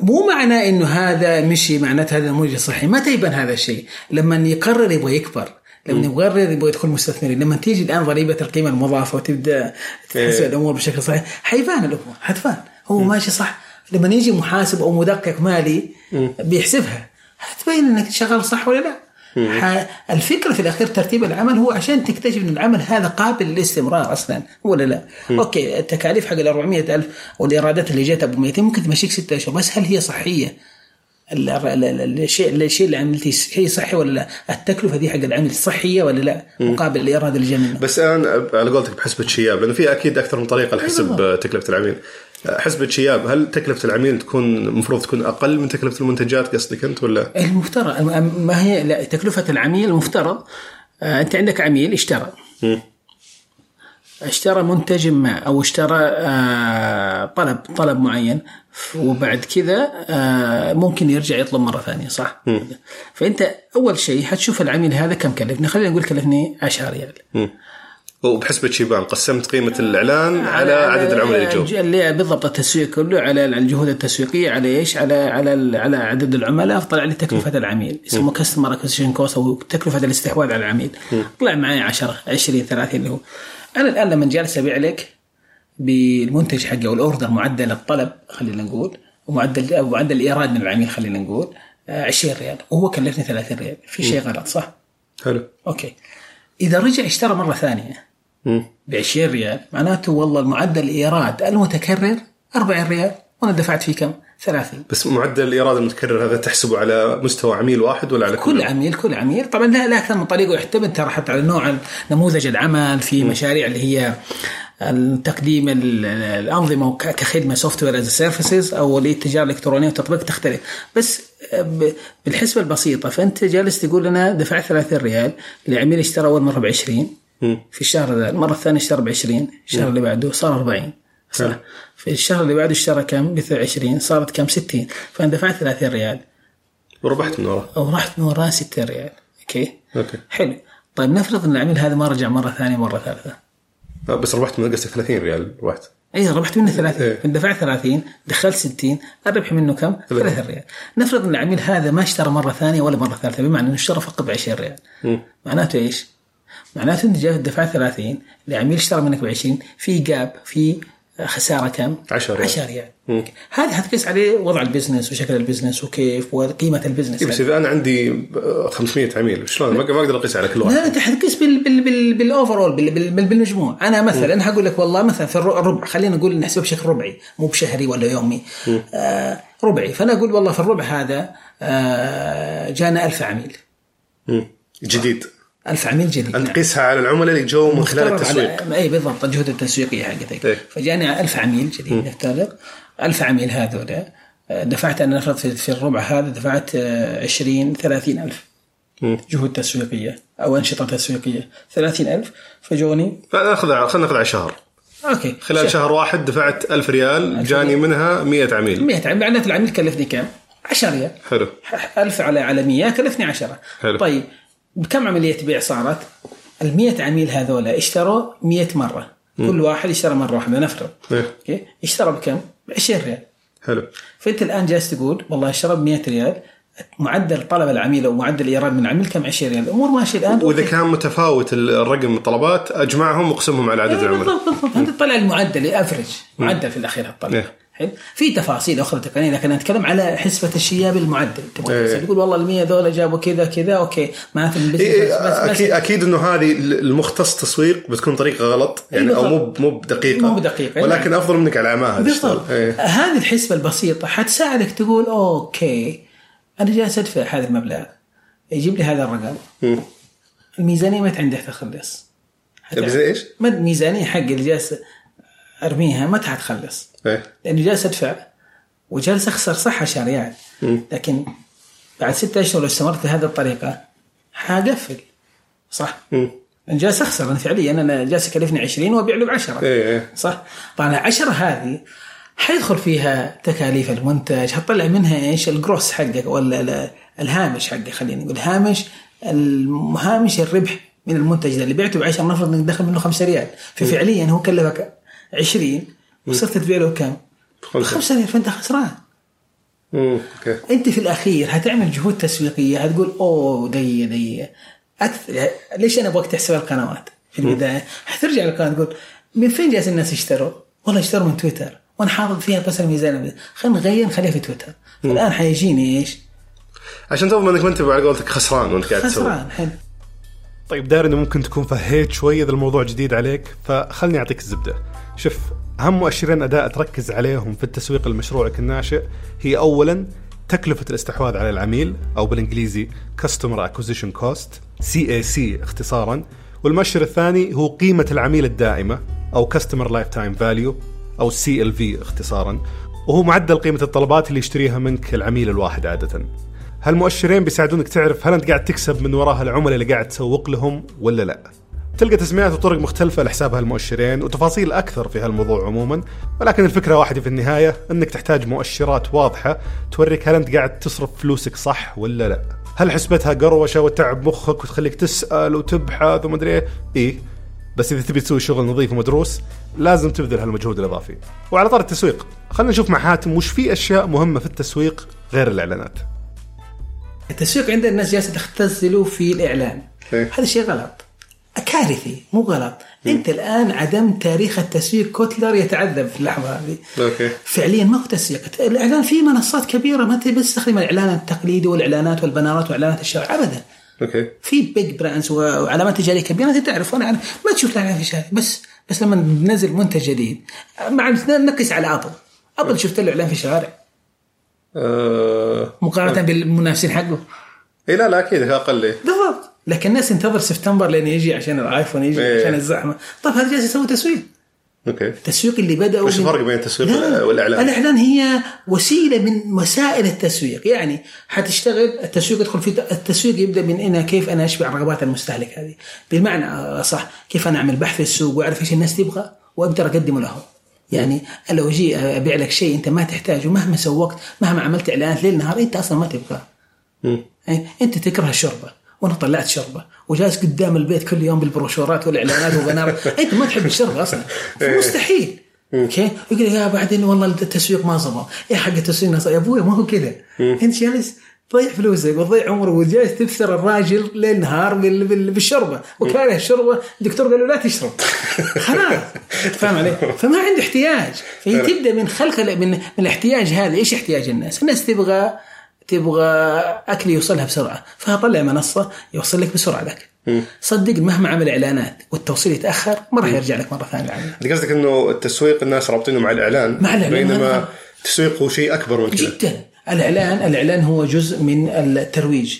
مو معناه إنه هذا مشي معناته هذا نموذج صحي متى يبان هذا الشيء. لما يقرر يبغى يكبر. لما يقرر يبغى يدخل مستثمرين. لما تيجي الآن ضريبة القيمة المضافة وتبدأ تحسب إيه. الأمور بشكل صحيح حيبان الأمور حتبان هو ماشي صح لما يجي محاسب أو مدقق مالي بيحسبها حتبين إنك شغال صح ولا لا الفكرة في الأخير ترتيب العمل هو عشان تكتشف إن العمل هذا قابل للاستمرار أصلا ولا لا؟ أوكي التكاليف حق ال 400 ألف والإيرادات اللي جت ابو 200 ممكن تمشيك ستة أشهر بس هل هي صحية؟ ال- ال- ال- الشيء الشيء اللي عملتيه شيء صحي ولا لا؟ التكلفة دي حق العمل صحية ولا لا؟ مقابل الإيراد منه. بس أنا على قولتك بحسبة شياب لأنه في أكيد أكثر من طريقة لحسب. تكلفة العميل حسبة شياب هل تكلفة العميل تكون المفروض تكون أقل من تكلفة المنتجات قصدك أنت ولا؟ المفترض ما هي لا تكلفة العميل المفترض آه، أنت عندك عميل اشترى. اشترى منتج ما أو اشترى آه، طلب طلب معين وبعد كذا آه، ممكن يرجع يطلب مرة ثانية صح؟ فأنت أول شيء حتشوف العميل هذا كم كلفني؟ خلينا نقول كلفني 10 ريال. مم. وبحسبة شيبان قسمت قيمة الإعلان على عدد العملاء اللي اللي بالضبط التسويق كله على الجهود التسويقية على إيش؟ على على على عدد العملاء طلع لي تكلفة العميل. يسموه customer acquisition cost أو تكلفة الاستحواذ على العميل. طلع معي 10 20 30 اللي هو. أنا الآن لما جالس أبيع لك بالمنتج حقي أو ال order معدل الطلب خلينا نقول ومعدل أو معدل الإيراد من العميل خلينا نقول آه، 20 ريال. وهو كلفني 30 ريال. في شيء غلط صح؟ حلو. أوكي. إذا رجع اشترى مرة ثانية. ب 20 ريال. معناته والله المعدل الإيراد المتكرر 40 ريال وأنا دفعت فيه كم؟ 30 بس معدل الإيراد المتكرر هذا تحسبه على مستوى عميل واحد ولا على كل عميل كل عميل. طبعا لا لا أكثر من طريقه ويعتمد ترى حتى على نوع نموذج العمل في مشاريع اللي هي تقديم ال- الأنظمة كخدمة software as services أو التجاره الالكترونيه والتطبيق تختلف. بس بالحسبة البسيطة فأنت جالس تقول أنا دفعت 30 ريال لعميل اشترى أول مرة ب 20 مم. في الشهر ذا المرة الثانية اشترى ب 20 الشهر اللي بعده صار 40 صح. حلو. في الشهر اللي بعده اشترى كم؟ ب 20 صارت كم؟ 60 فأنا دفعت 30 ريال. وربحت من وراه أو ربحت من وراه 60 ريال. أوكي؟ أوكي. حلو. طيب نفرض إن العميل هذا ما رجع مرة ثانية مرة ثالثة. آه، بس ربحت من قصدك 30 ريال ربحت. اي ربحت منه 30 إيه. دفعت 30 دخلت 60 الربح منه كم؟ 3 ريال. نفرض إن العميل هذا ما اشترى مرة ثانية ولا مرة ثالثة بمعنى إنه اشترى فقط ب 20 ريال. معناته إيش؟ معناته أنت جاي دفعت 30 العميل اشترى منك ب 20 في جاب في خسارة كم؟ 10 ريال. 10 ريال. هذا حتقيس عليه وضع ال business وشكل ال business وكيف وقيمة ال business. إيه، بس إذا أنا عندي آه، 500 عميل شلون؟ ما أقدر أقيس على كل واحد. لا أنت حتقيس بال بال بال بال overall بال بال بال بالمجموع. أنا مثلا هقول لك والله مثلا في الر- الربع خلينا نقول نحسبه بشكل ربعي مو بشهري ولا يومي. آه ربعي. فأنا أقول والله في الربع هذا آه جانا ألف عميل. مم. جديد. ألف عميل جديد. انت تقيسها على العملاء اللي جو من خلال التسويق على أي بالضبط الجهود التسويقية حقتك. إيه. فجاني ألف عميل جديد نفترض ألف عميل هذول آه، دفعت أنا نفرض في, الربع هذا دفعت آه، 20 30 ألف. جهود تسويقية أو أنشطة تسويقية. 30 ألف فجوني. ناخذ خلينا ناخذ على شهر. أوكي. خلال شهر. واحد دفعت 1000 ريال جاني منها 100 عميل. 100 عميل. معناته العميل كلفني كم؟ 10 ريال. حلو. 1000 على على 100 كلفني 10 حلو. طيب بكم عملية بيع صارت؟ ال 100 عميل هذول اشتروا 100 مرة. كل واحد اشترى مرة واحدة نفرض. إيه. okay؟ اشترى بكم؟ ب 20 ريال. حلو. فأنت الآن جالس تقول والله اشترى ب 100 ريال معدل طلب العميل أو معدل الايراد من العميل كم؟ 20 ريال. الأمور ماشية الآن. وإذا كان متفاوت الرقم الطلبات أجمعهم واقسمهم على عدد إيه العملاء. بالضبط بالضبط. أنت تطلع المعدل average معدل في الأخير هتطلع إيه. حلو في تفاصيل أخرى تقنية لكن أنا أتكلم على حسبة الشياب المعدل تبغى إيه. تقول والله ال 100 ذولا جابوا كذا كذا okay معناته ال business إيه بس- بس- أكيد أكيد إنه هذه المختص تسويق بتكون طريقة غلط يعني أو مو مو بدقيقة مو بدقيقة، ولكن أفضل منك على عماها بالضبط. إيه. هذه الحسبة البسيطة حتساعدك تقول أوكي أنا جالس أدفع هذا المبلغ يجيب لي هذا الرقم. الميزانية متى عندي تخلص؟ الميزانية إيش؟ ما الميزانيه حقي اللي جالس أرميها متى حتخلص؟ إيه. لأني جالس أدفع وجالس أخسر صح 10 ريال لكن بعد ستة أشهر لو استمرت بهذه الطريقة حاقفل. صح؟ مم. أنا جالس أخسر. أنا فعليا أنا جالس يكلفني 20 وأبيع له ب 10 إيه إيه. صح؟ طبعا ال 10 هذه حيدخل فيها تكاليف المنتج. حتطلع منها إيش؟ الجروس حقك ولا ال- الهامش حقك خلينا نقول. هامش هامش الربح من المنتج ده. اللي بعته ب 10 نفرض إنك دخل منه 5 ريال. ففعليا هو كلفك 20 وصرت تبيع له كم؟ خمسة. 5 ريال فانت خسران. okay أنت في الأخير هتعمل جهود تسويقية هتقول أوه دي دي أكثر ليش أنا ابغاك تحسب القنوات في البداية حترجع للقناة تقول من فين جالس الناس يشتروا؟ والله اشتروا من تويتر وأنا حاطط فيها بس الميزان خلينا نغير نخليها في تويتر فالان حيجيني إيش؟ عشان تضمن إنك ما أنت على قولتك خسران وأنت قاعد تسوي خسران حلو طيب داري إنه ممكن تكون فهيت شوي إذا الموضوع جديد عليك فخلني أعطيك الزبدة. شوف أهم مؤشرين أداء تركز عليهم في التسويق لمشروعك الناشئ هي اولا تكلفة الاستحواذ على العميل أو بالإنجليزي Customer Acquisition Cost CAC اختصارا والمؤشر الثاني هو قيمة العميل الدائمة أو Customer Lifetime Value أو CLV اختصارا وهو معدل قيمة الطلبات اللي يشتريها منك العميل الواحد عادة. هالمؤشرين بيساعدونك تعرف هل أنت قاعد تكسب من وراها العملاء اللي قاعد تسوق لهم ولا لا. تلقى تسميات وطرق مختلفة لحساب هالمؤشرين وتفاصيل أكثر في هالموضوع عموما. ولكن الفكرة واحدة في النهاية أنك تحتاج مؤشرات واضحة توريك هل أنت قاعد تصرف فلوسك صح ولا لا. هل حسبتها قروشة وتعب مخك وتخليك تسأل وتبحث ومدري إيه؟ إيه. بس إذا تبي تسوي شغل نظيف ومدروس لازم تبذل هالمجهود الإضافي. وعلى طار التسويق خلينا نشوف مع حاتم وش في أشياء مهمة في التسويق غير الإعلانات. التسويق عند الناس جالسه تختزلوا في الإعلان. إيه. هذا شيء غلط. كارثي مو غلط. أنت الآن عدم تاريخ التسويق. كوتلر يتعذب في اللحظة هذه. okay. فعليا ما هو تسويق. الإعلان في منصات كبيرة ما تستخدم الإعلان التقليدي والإعلانات والبنرات واعلانات الشارع. ابدا. okay. في big brands وعلامات تجارية كبيرة أنت تعرف. وأنا. ما تشوف الإعلان في الشارع بس بس لما ننزل منتج جديد. مع نقيس على Apple Apple شفت له إعلان في الشوارع آه... مقارنة بالمنافسين حقه. اي لا لا أكيد أقل. بالضبط. لكن الناس تنتظر سبتمبر لين يجي عشان الآيفون يجي إيه. عشان الزحمة. طيب هذا جالس يسوي تسويق. okay. التسويق اللي بدأوا وش الفرق بين التسويق لا، والإعلان؟ الإعلان هي وسيلة من وسائل التسويق. يعني حتشتغل التسويق يدخل في التسويق يبدأ من أنا كيف أنا أشبع رغبات المستهلك هذه. بالمعنى صح كيف أنا أعمل بحث في السوق وأعرف إيش الناس تبغى وأقدر أقدمه لهم. يعني لو أجي أبيع لك شيء أنت ما تحتاجه مهما سوقت مهما عملت إعلانات ليل نهار أنت أصلا ما تبغاه. يعني أنت تكره الشوربة. وأنا طلعت شوربه وجالس قدام البيت كل يوم بالبروشورات والإعلانات و banner أنت ما تحب الشوربه أصلا. فمستحيل okay؟ يقول يا بعدين والله التسويق ما ظبط يا حق التسويق يا أبوي ما هو كذا. أنت جالس تضيع فلوسك وتضيع عمرك وجالس تبثر الراجل ليل نهار بال- بال- بالشوربه وكاره الشوربه الدكتور قال له لا تشرب. خلاص. فاهم علي؟ فما عنده احتياج. فهي تبدأ من خلق من من الاحتياج هذا. إيش احتياج الناس؟ الناس تبغى تبغى أكل يوصلها بسرعة فطلع منصة يوصل لك بسرعة لك صدق مهما عمل إعلانات والتوصيل يتأخر ما راح يرجع لك مرة ثانية. انت قصدك إنه التسويق الناس رابطينه مع الإعلان مع الإعلان، بينما. التسويق هو شيء أكبر من كذا. جدا. الإعلان الإعلان هو جزء من الترويج.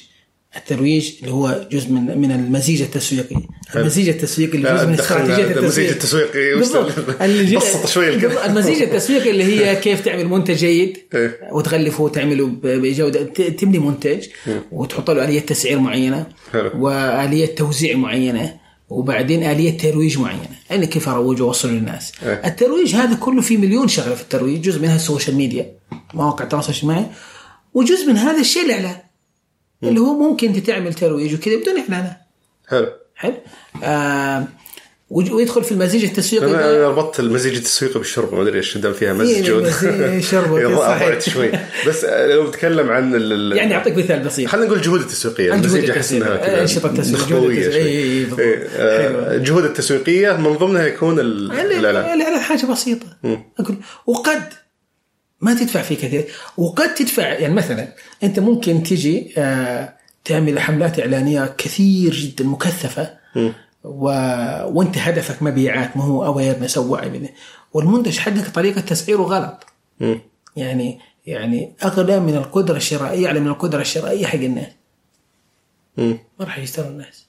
الترويج اللي هو جزء من من المزيج التسويقي. المزيج التسويقي اللي جزء من استراتيجية المزيج التسويق. التسويقي وش بالضبط. ال- الج- بسط شوي. المزيج التسويقي اللي هي كيف تعمل منتج جيد إيه. وتغلفه وتعمله بجوده تبني منتج وتحط له آلية تسعير معينة. وآلية توزيع معينة وبعدين آلية ترويج معينة. يعني كيف أروج وأوصل للناس. إيه. الترويج هذا كله في مليون شغلة في الترويج جزء منها السوشيال ميديا مواقع التواصل الاجتماعي وجزء من هذا الشيء الاعلان اللي هو ممكن أنت تعمل ترويج وكذا بدون اعلانات حلو. حلو؟ آه ويدخل في المزيج التسويقي أنا ربطت المزيج التسويقي بالشرب ما أدري إيش دام فيها مزج إيه، شرب، إيه، شوي. بس لو بتكلم عن ال- يعني أعطيك مثال بسيط. خلينا نقول الجهود التسويقية. المزيج أحس إنها آه، حلو. الجهود التسويقية من ضمنها يكون ال- الاعلان الاعلان حاجة بسيطة. أقول وقد ما تدفع فيه كثير. وقد تدفع يعني مثلا أنت ممكن تجي آه تعمل حملات إعلانية كثير جدا مكثفة و... وأنت هدفك مبيعات ما هو اويرنس أو وعي والمنتج حقك طريقة تسعيره غلط. مم. يعني يعني أغلى من القدرة الشرائية أعلى من القدرة الشرائية حق الناس. ما راح يشتروا الناس.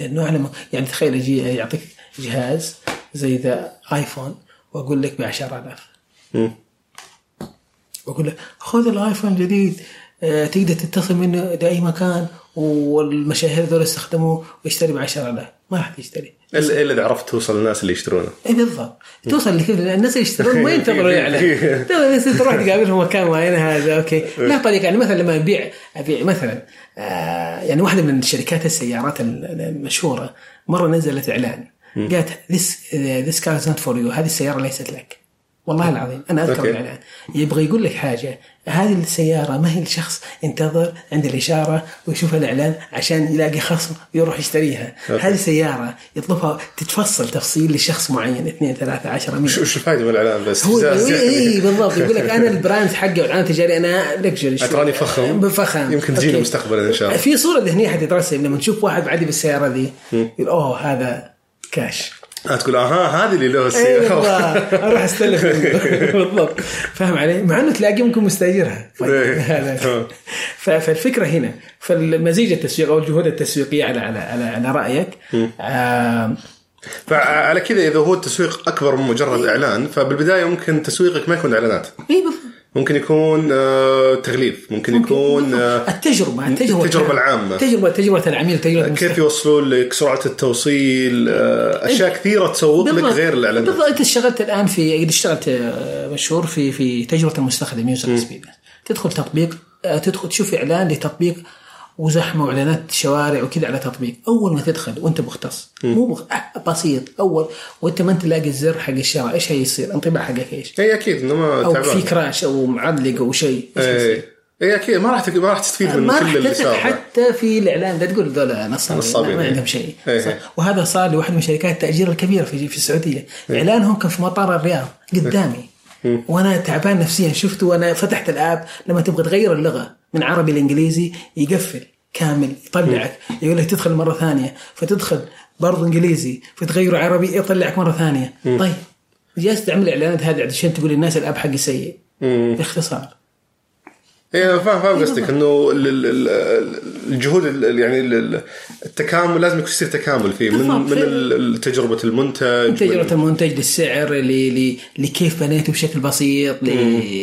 لأنه أعلى من- يعني تخيل أجي يعطيك جهاز زي ذا آيفون وأقول لك ب 10000 وأقول لك خذ الآيفون الجديد آه، تقدر تتصل منه لاي مكان والمشاهير ذول يستخدموه ويشتري ب 10000 ما راح تشتري الا إذا عرفت توصل للناس اللي يشترونه. اي بالضبط. توصل الناس اللي يشترون ما ينتظروا الاعلان لا، الناس تروح تقابلهم مكان معين هذا؟ okay. لا طريقة يعني مثلا لما ابيع أبيع مثلا آه يعني واحدة من شركات السيارات المشهورة مرة نزلت إعلان. قالت this this car not for you هذه السيارة ليست لك. والله العظيم أنا أذكر okay. الإعلان يبغى يقول لك حاجة هذه السيارة ما هي لشخص ينتظر عند الإشارة ويشوف الإعلان عشان يلاقي خصم ويروح يشتريها هذه سياره يطلبها تتفصل تفصيل لشخص معين اثنين ثلاثة عشرة مية شو وش الفائده من الإعلان بس هو اي يعني. بالضبط يقول لك أنا ال brand حقي والعلامه التجاريه أنا luxury تراني فخم. فخم يمكن تجيني okay. مستقبلا إن شاء الله. في صورة ذهنيه حتترسم لما تشوف واحد معدي بالسيارة ذي يقول أوه هذا كاش تقول آها هذه اللي له السياره بالضبط أروح أستلف بالضبط. فاهم علي؟ مع إنه تلاقيه ممكن مستاجرها. طيب، إيه. ف- فالفكرة هنا فالمزيج التسويق أو الجهود التسويقية على على على, على رأيك. آه فعلى كذا إذا هو التسويق أكبر من مجرد إعلان فبالبداية ممكن تسويقك ما يكون إعلانات. اي بالضبط. ممكن يكون آه، تغليف ممكن يكون آه، التجربة التجربة التجربة العامة. تجربه تجربة العميل تجربة كيف. يوصلون لك؟ سرعة التوصيل آه، أشياء كثيرة تسوق لك. غير الإعلانات. بالضبط. أنت اشتغلت الآن في قد اشتغلت مشهور في في تجربة المستخدم user experience تدخل تطبيق تدخل تشوف إعلان لتطبيق وزحمة وإعلانات شوارع وكذا على تطبيق. أول ما تدخل وأنت مختص مو بخ... بسيط. أول وأنت ما أنت لاقي الزر حق الشراء إيش هيصير؟ انطباع حقك إيش؟ اي أكيد انما أو تعبان. في crash أو معلق أو شيء. إيش إيه. يصير اي أكيد. ما راح تك- ما راح تستفيد من ما كل اللي صار. حتى في الإعلان. ده تقول ذولا نصابين. ما إيه. عندهم شيء. إيه. وهذا صار لواحد من شركات التأجير الكبيرة في في السعودية. إعلانهم كان في مطار الرياض قدامي. وأنا تعبان نفسيا. شفته وأنا فتحت الآب لما تبغى تغير اللغة. من عربي لإنجليزي يقفل كامل يطلعك يقول لك تدخل مرة ثانية فتدخل برضه إنجليزي فتغيره عربي يطلعك مرة ثانية. طيب جالس تعمل الاعلانات هذه عشان تقول للناس الأب حقي سيء. باختصار. اي فاهم فاهم قصدك إنه ال- ال- ال- الجهود ال- يعني ال- التكامل لازم يكون يصير تكامل فيه من. من تجربة المنتج تجربة المنتج للسعر لكيف بنيته بشكل بسيط ل-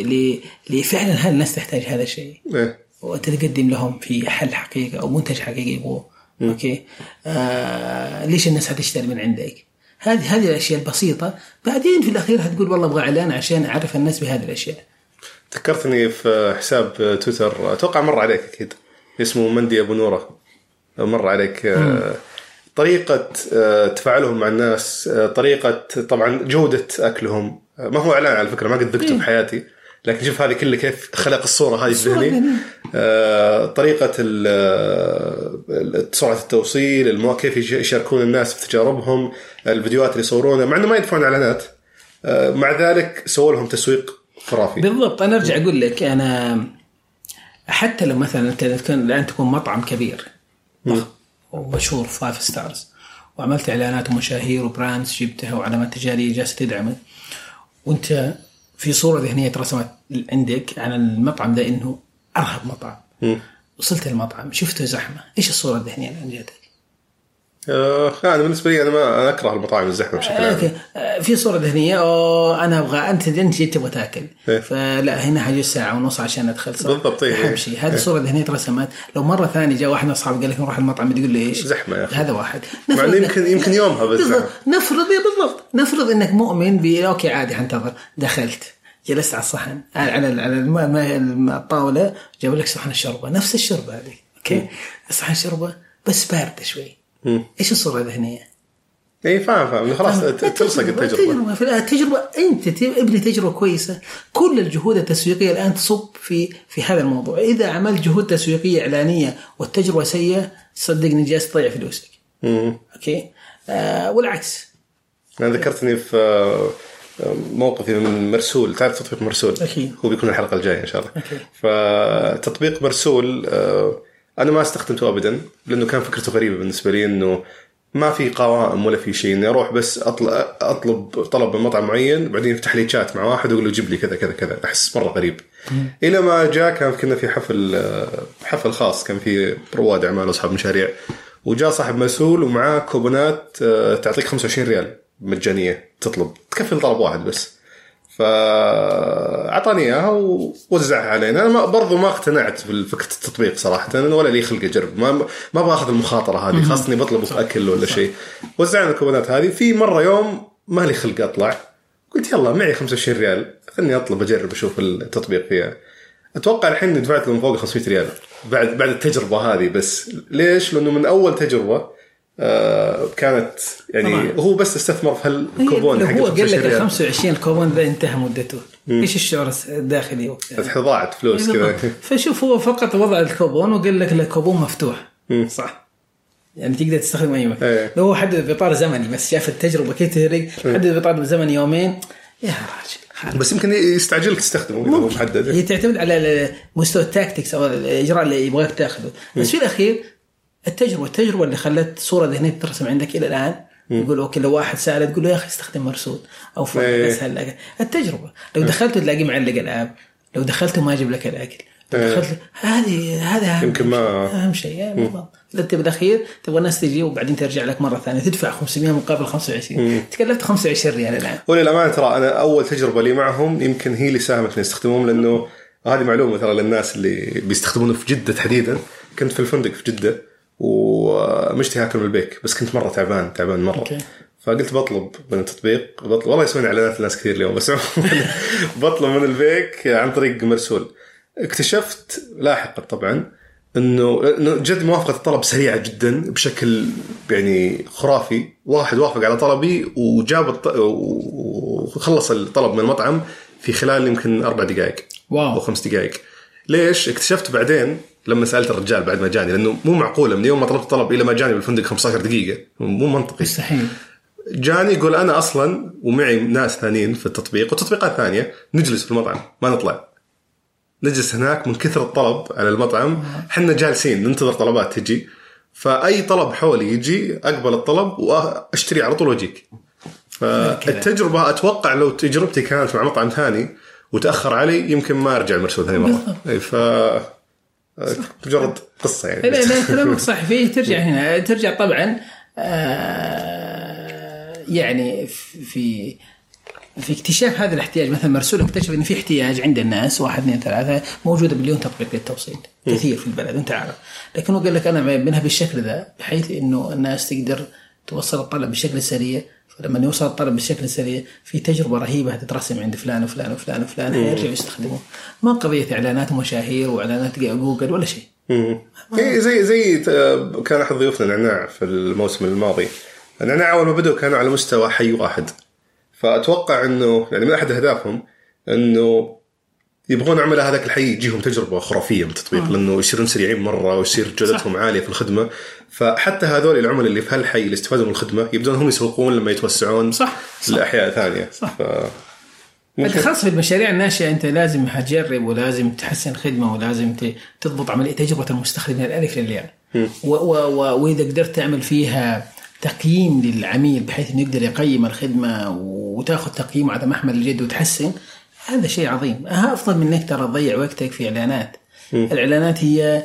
ل- لفعلا هل الناس تحتاج هذا الشيء؟ إيه. وانت تقدم لهم في حل حقيقي أو منتج حقيقي يبغوه. أوكي؟ آه ليش الناس حتشتري من عندك؟ هذه هذه الأشياء البسيطة بعدين في الأخير حتقول والله أبغى إعلان عشان أعرف الناس بهذه الأشياء. ذكرتني في حساب تويتر أتوقع مر عليك أكيد اسمه مندي أبو نورة. مر عليك آه، طريقة آه، تفاعلهم مع الناس آه، طريقة طبعا جودة أكلهم. ما هو إعلان على فكرة ما قد ذقته في حياتي. لكن شوف هذه كلها كيف خلق الصورة هذه في الصورة ذهني الذهنية. آه، طريقة ال- آه، سرعة التوصيل المو... كيف يش- يشاركون الناس في تجاربهم الفيديوهات اللي يصورونها مع إنه ما يدفعون إعلانات. آه، مع ذلك سووا لهم تسويق خرافي. بالضبط. أنا أرجع أقول لك أنا حتى لو مثلا أنت الآن تكون مطعم كبير ومشهور five stars وعملت إعلانات ومشاهير و brands جبتها وعلامات تجارية جالسة تدعمك وأنت في صورة ذهنية ترسمت عندك عن المطعم ده إنه أرهب مطعم. وصلت المطعم شفته زحمة. إيش الصورة الذهنية اللي عند جاتك؟ آه أنا بالنسبة لي أنا ما أنا أكره المطاعم الزحمة بشكل عام. okay. آه، في صورة ذهنية. أوه أنا أبغى أنت أنت جيت تبغى تأكل. إيه. فلا هنا حجز ساعه ونص عشان أدخل صح بالضبط، إيه. أهم شيء. هذه الصورة الذهنيه ترسمت لو مرة ثانية جاء واحد من أصحابي قال لك نروح المطعم تقول لي إيش؟ زحمة يا أخي. هذا واحد. مع نفرض إنك- يمكن يمكن يومها بس. زحمة. نفرض إيه بالضبط. نفرض إنك مؤمن ب okay عادي حنتظر دخلت. جلست على الصحن. على على الطاولة جابوا لك صحن الشوربة. نفس الشوربة هذه. okay. صحن الشوربة بس باردة شوي. إيش الصورة الذهنيه؟ اي فاهم فاهم. خلاص تلصق التجربة. في التجربة أنت ت- ابني تجربة كويسة. كل الجهود التسويقية الآن تصب في في هذا الموضوع. إذا عملت جهود تسويقية إعلانية والتجربة سيئة صدقني جالس تضيع فلوسك. مم. أوكي؟ آه والعكس. أنا ذكرتني في آه، موقفي من مرسول. تعرف تطبيق مرسول؟ أكيد. هو بيكون الحلقة الجاية إن شاء الله. أكيد. فتطبيق مرسول آه، أنا ما استخدمته ابدا لأنه كان فكرته غريبة بالنسبة لي إنه ما في قوائم ولا في شيء إني أروح بس اطلب أطلب طلب من مطعم معين بعدين يفتح لي شات مع واحد ويقول له جيب لي كذا كذا كذا. أحس مرة غريب. إلى ما جاء كان كنا في حفل حفل خاص كان في رواد اعمال واصحاب مشاريع وجاء صاحب مسؤول ومعاه كوبونات آه، تعطيك 25 ريال مجانية تطلب. تكفي طلب واحد بس. فأعطاني إياها ووزعها علينا. أنا ما برضو ما اقتنعت بفكره التطبيق صراحة. ولا لي خلق أجرب. ما ما أبغى أخذ المخاطرة هذه. خاصه اني بطلب أكل ولا شيء. وزعنا الكوبونات هذه. في مرة يوم ما لي خلق أطلع. قلت يلا معي 25 ريال. خلني أطلب أجرب أشوف التطبيق فيها. أتوقع الحين إني دفعت لهم فوق 500 ريال. بعد بعد التجربة هذه بس. ليش؟ لأنه من أول تجربة آه كانت يعني طبعاً. هو بس استثمر في هالكوبون حق هو قال 25 لك ال ريال 25 الكوبون ذا انتهى مدته. إيش الشعور الداخلي وقتها؟ ضاعت فلوس كذا. فشوف هو فقط وضع الكوبون وقال لك الكوبون مفتوح. صح. يعني تقدر تستخدم أي مكان. إيه. لو هو حدد باطار زمني بس شاف التجربة كيف تفرق حدد باطار زمني يومين يا راجل. بس يمكن يستعجلك تستخدمه إذا هو. محدد. هي تعتمد على مستوى ال tactics أو الإجراء اللي يبغاك تاخذه. بس في الأخير التجربة التجربة اللي خلت صورة ذهنية ترسم عندك إلى الآن. يقول okay لو واحد سأل تقول له يا أخي استخدم مرسول أو فرق إيه. بس هلا التجربة. لو دخلت تلاقيه معلق ال app. لو دخلت ما يجيب لك الأكل. لو إيه. دخلت هذه هذا يمكن ما- شيء. أهم شيء بالضبط. انت بالاخير تبغى الناس تجي وبعدين ترجع لك مرة ثانية. تدفع 500 مقابل 25 تكلفت 25 ريال الآن. وللامانه ترى أنا أول تجربة لي معهم يمكن هي اللي ساهمت اني استخدمهم لأنه هذه معلومة ترى للناس اللي بيستخدمونه في جدة تحديدا. كنت في الفندق في جدة. ومشتهي اكل من البيك بس كنت مرة تعبان تعبان مرة okay. فقلت بطلب من التطبيق بطلب والله يسوون إعلانات لناس كثير اليوم بس بطلب من البيك عن طريق مرسول اكتشفت لاحقا طبعا إنه جد موافقة الطلب سريعة جدا بشكل يعني خرافي واحد وافق على طلبي وجاب الط... وخلص الطلب من المطعم في خلال يمكن أربع دقائق واو. أو خمس دقائق ليش؟ اكتشفت بعدين لما سألت الرجال بعد ما جاني لأنه مو معقولة من يوم ما طلبت طلب إلى ما جاني بالفندق 15 دقيقة. مو منطقي. مستحيل. جاني يقول أنا أصلا ومعي ناس ثانيين في التطبيق وتطبيقات ثانية نجلس في المطعم ما نطلع. نجلس هناك من كثر الطلب على المطعم. حنا جالسين ننتظر طلبات تجي. فأي طلب حولي يجي أقبل الطلب وأشتري على طول وأجيك. فالتجربة أتوقع لو تجربتي كانت مع مطعم ثاني وتأخر علي يمكن ما أرجع المرسول ثاني مرة. ف مجرد قصة يعني. لا لا كلامك صح في ترجع هنا. ترجع طبعا آه يعني في في اكتشاف هذا الاحتياج. مثلا مرسول اكتشف إن في احتياج عند الناس واحد اثنين ثلاثة موجوده مليون تطبيق للتوصيل. كثير في البلد أنت عارف. لكن هو قال لك أنا منها بالشكل ذا بحيث إنه الناس تقدر توصل الطلب بشكل سريع. فلما يوصل الطلب بشكل سريع في تجربة رهيبة هتترسم عند فلان وفلان وفلان وفلان هيرجعوا يستخدموه. ما قضية إعلانات ومشاهير وإعلانات جوجل ولا شيء. إيه زي زي كان أحد ضيوفنا نعناع في الموسم الماضي. نعناع أول ما بدوا كانوا على مستوى حي واحد. فأتوقع إنه يعني من أحد أهدافهم إنه يبغون عملاء هذاك الحي يجيهم تجربة خرافية بالتطبيق آه. لأنه يصيرون سريعين مرة ويصير جودتهم صح. عالية في الخدمة فحتى هذول العملاء اللي في هالحي اللي استفادوا من الخدمة يبدون هم يسوقون لما يتوسعون صح, صح. لأحياء ثانية صح. ف... خاص في المشاريع الناشئة أنت لازم تجرب ولازم تحسن الخدمه ولازم تضبط عملية تجربة المستخدم من الألف للياء و- و- و- وإذا قدرت تعمل فيها تقييم للعميل بحيث إنه يقدر يقيم الخدمة وتاخذ تقييم على محمل الجد وتحسن هذا شيء عظيم. أفضل من إنك ترى تضيع وقتك في إعلانات. م. الإعلانات هي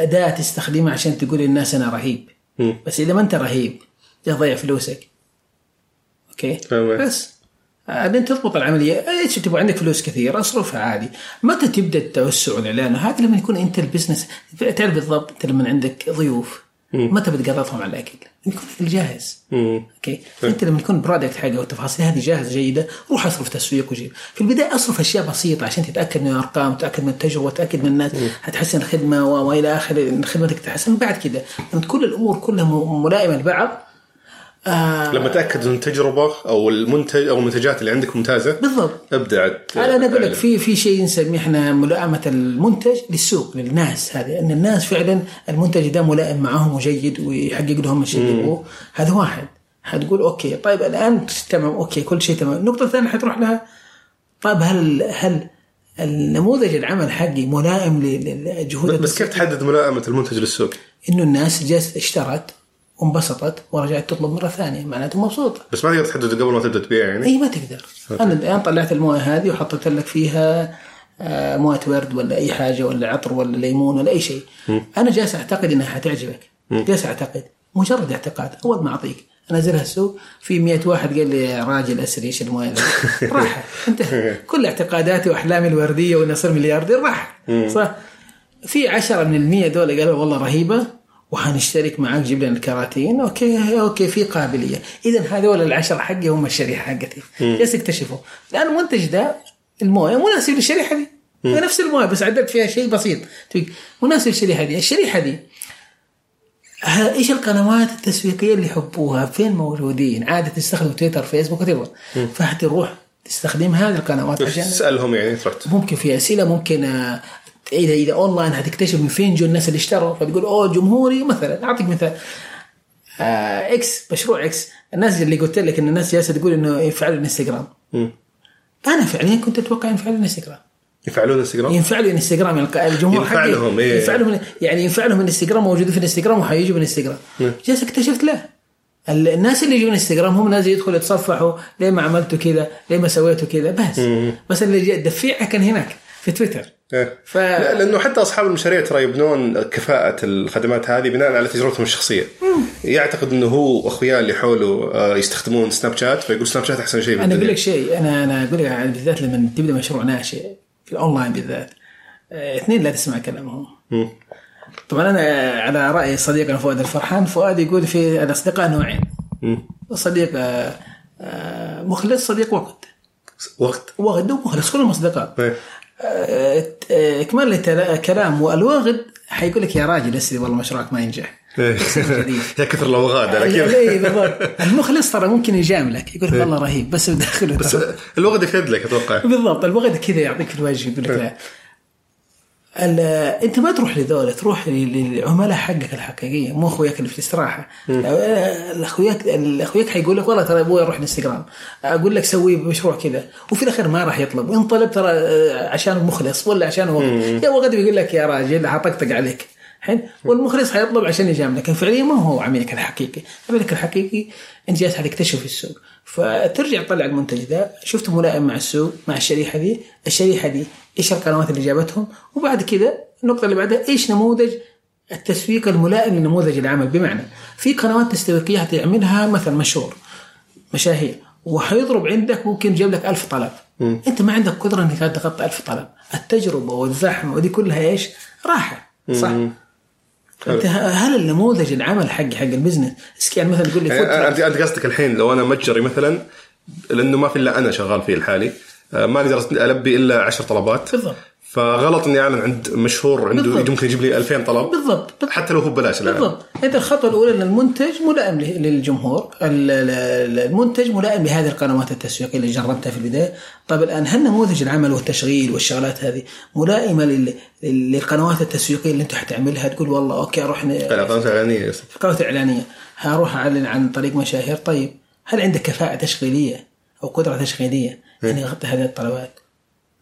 أداة تستخدمها عشان تقول للناس أنا رهيب. م. بس إذا ما أنت رهيب تضيع فلوسك. okay؟ فهمت. بس. بعدين تضبط العملية. إيش تبغى؟ عندك فلوس كثير أصرفها عادي. متى تبدأ التوسع والإعلان؟ هذا لما يكون أنت ال business. تعرف بالضبط انت لما عندك ضيوف. متى بتقرضهم على الأكل؟ يكون في الجاهز okay؟ أنت لما يكون product حقه والتفاصيل هذه جاهزة جيدة روح أصرف تسويق وجيب. في البداية أصرف أشياء بسيطة عشان تتأكد من الأرقام تتأكد من التجربة تتأكد من الناس. هتحسن الخدمة وإلى اخره خدمتك تحسن. بعد كذا لما تكون الأمور كلها ملائمة لبعض آه لما تأكد ان التجربه أو المنتج أو المنتجات اللي عندك ممتازة بالضبط. ابدأ أنا أقول لك في في شيء نسميه إحنا ملائمة المنتج للسوق للناس هذه أن الناس فعلا المنتج ده ملائم معهم وجيد ويحقق لهم الشيء اللي يبغوه. هذا واحد. حتقول okay طيب الآن تمام okay كل شيء تمام. النقطه الثانية حتروح لها طيب هل هل النموذج العمل حقي ملائم لجهود بس كيف تحدد ملائمة المنتج للسوق؟ إنه الناس جالسة اشترت وانبسطت ورجعت تطلب مرة ثانية معناته مبسوطه بس ما تقدر تحدد قبل ما تبدأ تبيع يعني؟ إي ما تقدر. okay. أنا الآن طلعت الموية هذه وحطيت لك فيها موية ورد ولا أي حاجة ولا عطر ولا ليمون ولا أي شيء. م. أنا جالس أعتقد إنها حتعجبك. جالس أعتقد. مجرد اعتقاد. أول ما أعطيك. انزلها السوق في 100 واحد قال لي راجل اسري إيش الموية راح انتهى كل اعتقاداتي وأحلامي الوردية واني اصير ملياردير راح صح؟ في 10 من المية دول قالوا والله رهيبة. وحنشترك معك جيب لنا الكراتين. okay okay في قابلية. اذا هذول العشر حقي هم الشريحة حقتي. جالس اكتشفوا. لأن المنتج ده الموية مناسب للشريحة دي. نفس الموية بس عدلت فيها شيء بسيط. مناسب للشريحة دي. الشريحة دي إيش القنوات التسويقية اللي يحبوها؟ فين موجودين؟ عادة تستخدم تويتر فيسبوك وتبغى فحتروح تستخدم هذه القنوات عشان تسألهم يعني تروح ممكن في أسئلة ممكن اذا إذا اونلاين هتكتشف من فين جو الناس اللي اشتروا فتقول أوه جمهوري. مثلا أعطيك مثال. آه X مشروع X الناس اللي قلت لك إن الناس جالسة تقول إنه يفعلوا الإنستغرام. أنا فعليا كنت أتوقع ينفعلوا الإنستغرام. يفعلون انستغرام؟ ينفعلوا انستغرام يعني الجمهور ينفع لهم إيه. ينفع لهم يعني ينفع لهم الإنستغرام موجودين في الإنستغرام وحيجوا بالانستغرام جالس اكتشفت لا الناس اللي يجون انستغرام هم ناس يدخلوا يتصفحوا ليه ما عملتوا كذا؟ ليه ما سويتوا كذا؟ بس. بس اللي دفيعه كان هناك في تويتر. ف... لا لأنه حتى أصحاب المشاريع ترى يبنون كفاءة الخدمات هذه بناء على تجربتهم الشخصية. مم. يعتقد إنه هو واخوياه اللي حوله يستخدمون سناب شات فيقول سناب شات أحسن شيء أنا أقول لك شيء أنا أنا أقول لك بالذات لما تبدأ مشروع ناشئ في الأونلاين بالذات اثنين لا تسمع كلامهم. طبعا أنا على رأي صديقنا فؤاد الفرحان فؤاد يقول في الأصدقاء نوعين. صديق مخلص صديق وقت. وقت. وقت ومخلص كلهم أصدقاء. إكمال الكلام والواغد حيقول لك يا راجل أسري والله مشروعك ما ينجح. يا كثر كيف؟ اي بالضبط. المخلص ترى ممكن يجاملك يقول لك والله رهيب بس بداخله بس الوغد يكذب لك أتوقع. بالضبط الوغد كذا يعطيك الوجه يقول لك لا. انت ما تروح لذولا تروح لل- للعملاء حقك الحقيقية مو أخوياك اللي في الاستراحة. آه، الاخوياك الأخوياك حيقول لك والله ترى أبوي أروح انستغرام أقول لك سوي مشروع كذا. وفي الأخير ما راح يطلب. ان طلب ترى آه، عشان مخلص ولا عشان هو يا هو غدا بيقول لك يا راجل حطقطق عليك. حين والمخلص حيطلب عشان يجاملك لكن فعليا ما هو عميلك الحقيقي. عميلك الحقيقي انت جالس تكتشف في السوق. فترجع تطلع المنتج ده شفته ملائم مع السوق مع الشريحة دي. الشريحة دي إيش القنوات اللي جابتهم؟ وبعد كذا النقطة اللي بعدها إيش نموذج التسويق الملائم لنموذج العمل؟ بمعنى في قنوات تسويقيه هتعملها مثلا مشهور مشاهير وحيضرب عندك ممكن يجيب لك ألف طلب. أنت ما عندك قدرة إنك تغطي ألف طلب. التجربة والزحمة ودي كلها إيش؟ راحة. صح. أنت هل النموذج العمل حق حق البزنس؟ يعني مثلا تقول لي انت أنت قصدك الحين لو أنا متجري مثلا لأنه ما في إلا أنا شغال فيه الحالي آه، ما أقدر ألبي إلا 10 طلبات. بالضبط. فغلط إني أعلن عند مشهور عنده بالضبط. ممكن يجيب لي 2000 طلب. بالضبط. بالضبط. حتى لو هو ببلاش الآن. بالضبط. أنت الخطوة الأولى إن المنتج ملائم للجمهور. ال- ال- المنتج ملائم لهذه القنوات التسويقية اللي جربتها في البداية. طيب الآن هل نموذج العمل والتشغيل والشغلات هذه ملائمة لل- لل- للقنوات التسويقية اللي أنت حتعملها؟ تقول والله okay أروح ن- الاعلانات الاعلانيه yes. القنوات الاعلانيه هروح أعلن عن طريق مشاهير. طيب هل عندك كفاءة تشغيلية أو قدرة تشغيلية؟ اني اغطي هذه الطلبات؟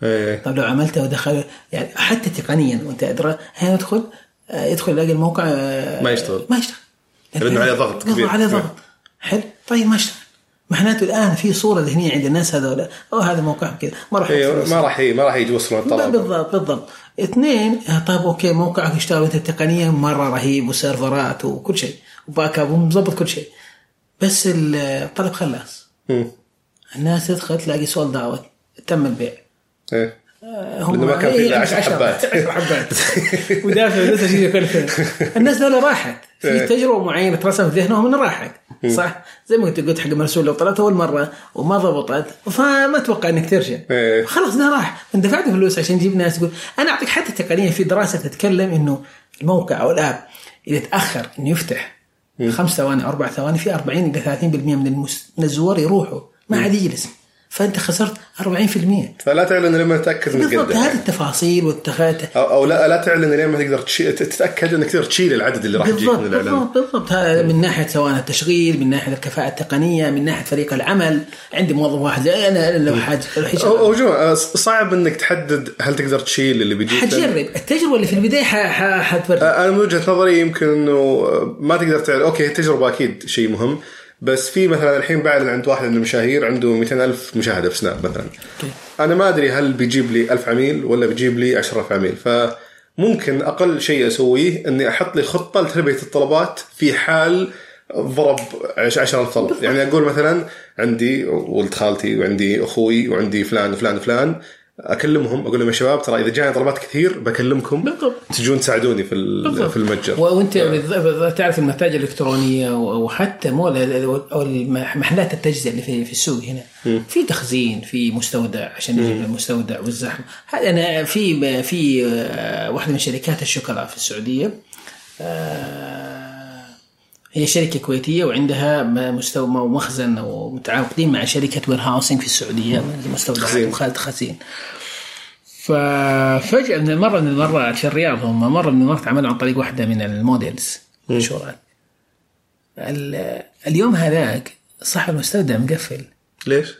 إيه. طيب لو عملته ودخل يعني حتى تقنيا وأنت أدرى هنا يدخل آه، يدخل يلاقي الموقع آه، ما يشتغل. ما يشتغل. لأنه عليه ضغط كبير. عليه ضغط. حلو. طيب ما اشتغل معناته الآن في صورة ذهنيه عند الناس هذول أو هذا موقعهم كذا. ما راح إيه،. ما راح ما راح يجي يوصلون الطلب بالضبط بالضبط. اثنين آه، طيب okay موقعك يشتغل وانت تقنيا مرة رهيب وسيرفرات وكل شيء و backup ومظبط كل شيء. بس الطلب خلاص. مم. الناس تدخل تلاقي sold out تم البيع. إيه. هم لأنه ما كان في إلا إيه، عشر عشرة- حبات. عشر حبات. ودافع لسه شيء كل الناس دول راحت. إيه. في تجربة معينة ترسم في ذهنهم إنها راحت. صح؟ زي ما كنت قلت حق مرسول لو طلعت أول مرة وما ضبطت فما أتوقع إنك ترجع. إيه. خلاص ده راح. انت دفعت فلوس عشان تجيب ناس. تقول أنا أعطيك حتى تقنيا في دراسة تتكلم إنه الموقع أو الآب إذا تأخر إنه يفتح خمس ثواني أربع ثواني في 40 إلى 30% من المس- من الزوار يروحوا. ما عاد يجلس. فأنت خسرت 40% فلا تعلن لما تتاكد انك بالضبط هذه التفاصيل والتخات أو, أو لا لا تعلن لين ما تقدر. تتأكد إنك تقدر تشيل العدد اللي راح يجيك من الإعلان. بالضبط بالضبط. هذا من ناحية سواء التشغيل من ناحية الكفاءة التقنية من ناحية فريق العمل. عندي موظف واحد أنا لو حاج أو جو آه، صعب إنك تحدد هل تقدر تشيل اللي بيجيك. حتجرب. التجربة اللي في البداية ح- ح- حتوري أنا من وجهة نظري يمكن إنه ما تقدر تعرف okay التجربه أكيد شيء مهم. بس في مثلا الحين بعلن عند واحد من المشاهير عنده 200 ألف مشاهدة في سناب مثلا. أنا ما أدري هل بيجيب لي 1000 عميل ولا بيجيب لي 10000 عميل. فممكن أقل شيء أسويه إني أحط لي خطة لتلبيه الطلبات في حال ضرب 10000 طلب. يعني أقول مثلا عندي ولد خالتي وعندي أخوي وعندي فلان وفلان وفلان. أكلمهم أقول لهم يا شباب ترى إذا جاني طلبات كثير بكلمكم. بالضبط. تجون تساعدوني في ال- بالضبط. في المتجر. وأنت بالضبط تعرف المتاجر الإلكترونية و- وحتى مول أو محلات التجزئة اللي في في السوق هنا. في تخزين في مستودع عشان يجيب المستودع والزحمة. هذا أنا في في آه، واحدة من شركات الشوكولا في السعودية. آه، هي شركة كويتية وعندها مستوى مخزن ومتعاقدين مع شركة warehousing في السعودية مستودع تخزين. وخالد خزين. ففجأة من مرة من المرات في الرياض هم مرة من المرات عملوا عن طريق واحدة من ال models مشهورات ال- اليوم هذاك صاحب المستودع مقفل. ليش؟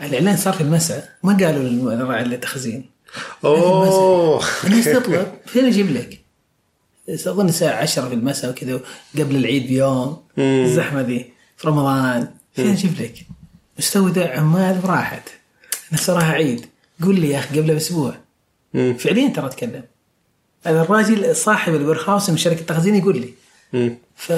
الإعلان صار في المساء ما قالوا للراعي التخزين. أوه. الناس تطلب فين أجيب لك؟ أظن الساعة 10 في المساء وكذا قبل العيد بيوم الزحمة ذي في رمضان. فين أجيب لك؟ مستودع عمال راحت. الناس وراها عيد. قول لي يا أخي قبل بأسبوع مم. فعليا ترى أتكلم. هذا الراجل صاحب الوير هاوس من شركه التخزين يقول لي. مم. ف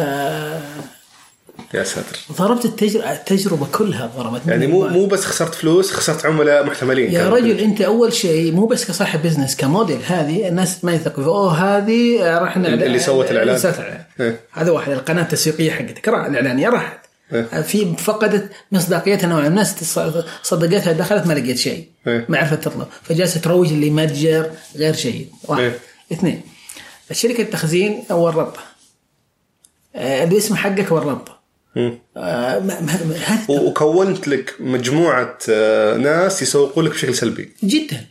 يا ساتر ضربت التجربه التجربة كلها ضربت يعني مو. مو بس خسرت فلوس خسرت عملاء محتملين يا. رجل أنت أول شيء مو بس كصاحب business كموديل هذه الناس ما يثقوا. أوه هذه راح نعلن اللي سوت الإعلان. اللي سوت. إيه. هذا واحد القناة التسويقية حقتك راح الاعلانيه راحت إيه. في فقدت مصداقيتها نوعا ما الناس صدقتها دخلت ما لقيت شيء إيه. ما عرفت تطلب فجالسه تروج لمتجر غير جيد واحد إيه. اثنين الشركة التخزين ورطة آه، الاسم حقك ورطة مم. آه، ما- ما- وكونت لك مجموعة آه، ناس يسوقوا لك بشكل سلبي. جدا.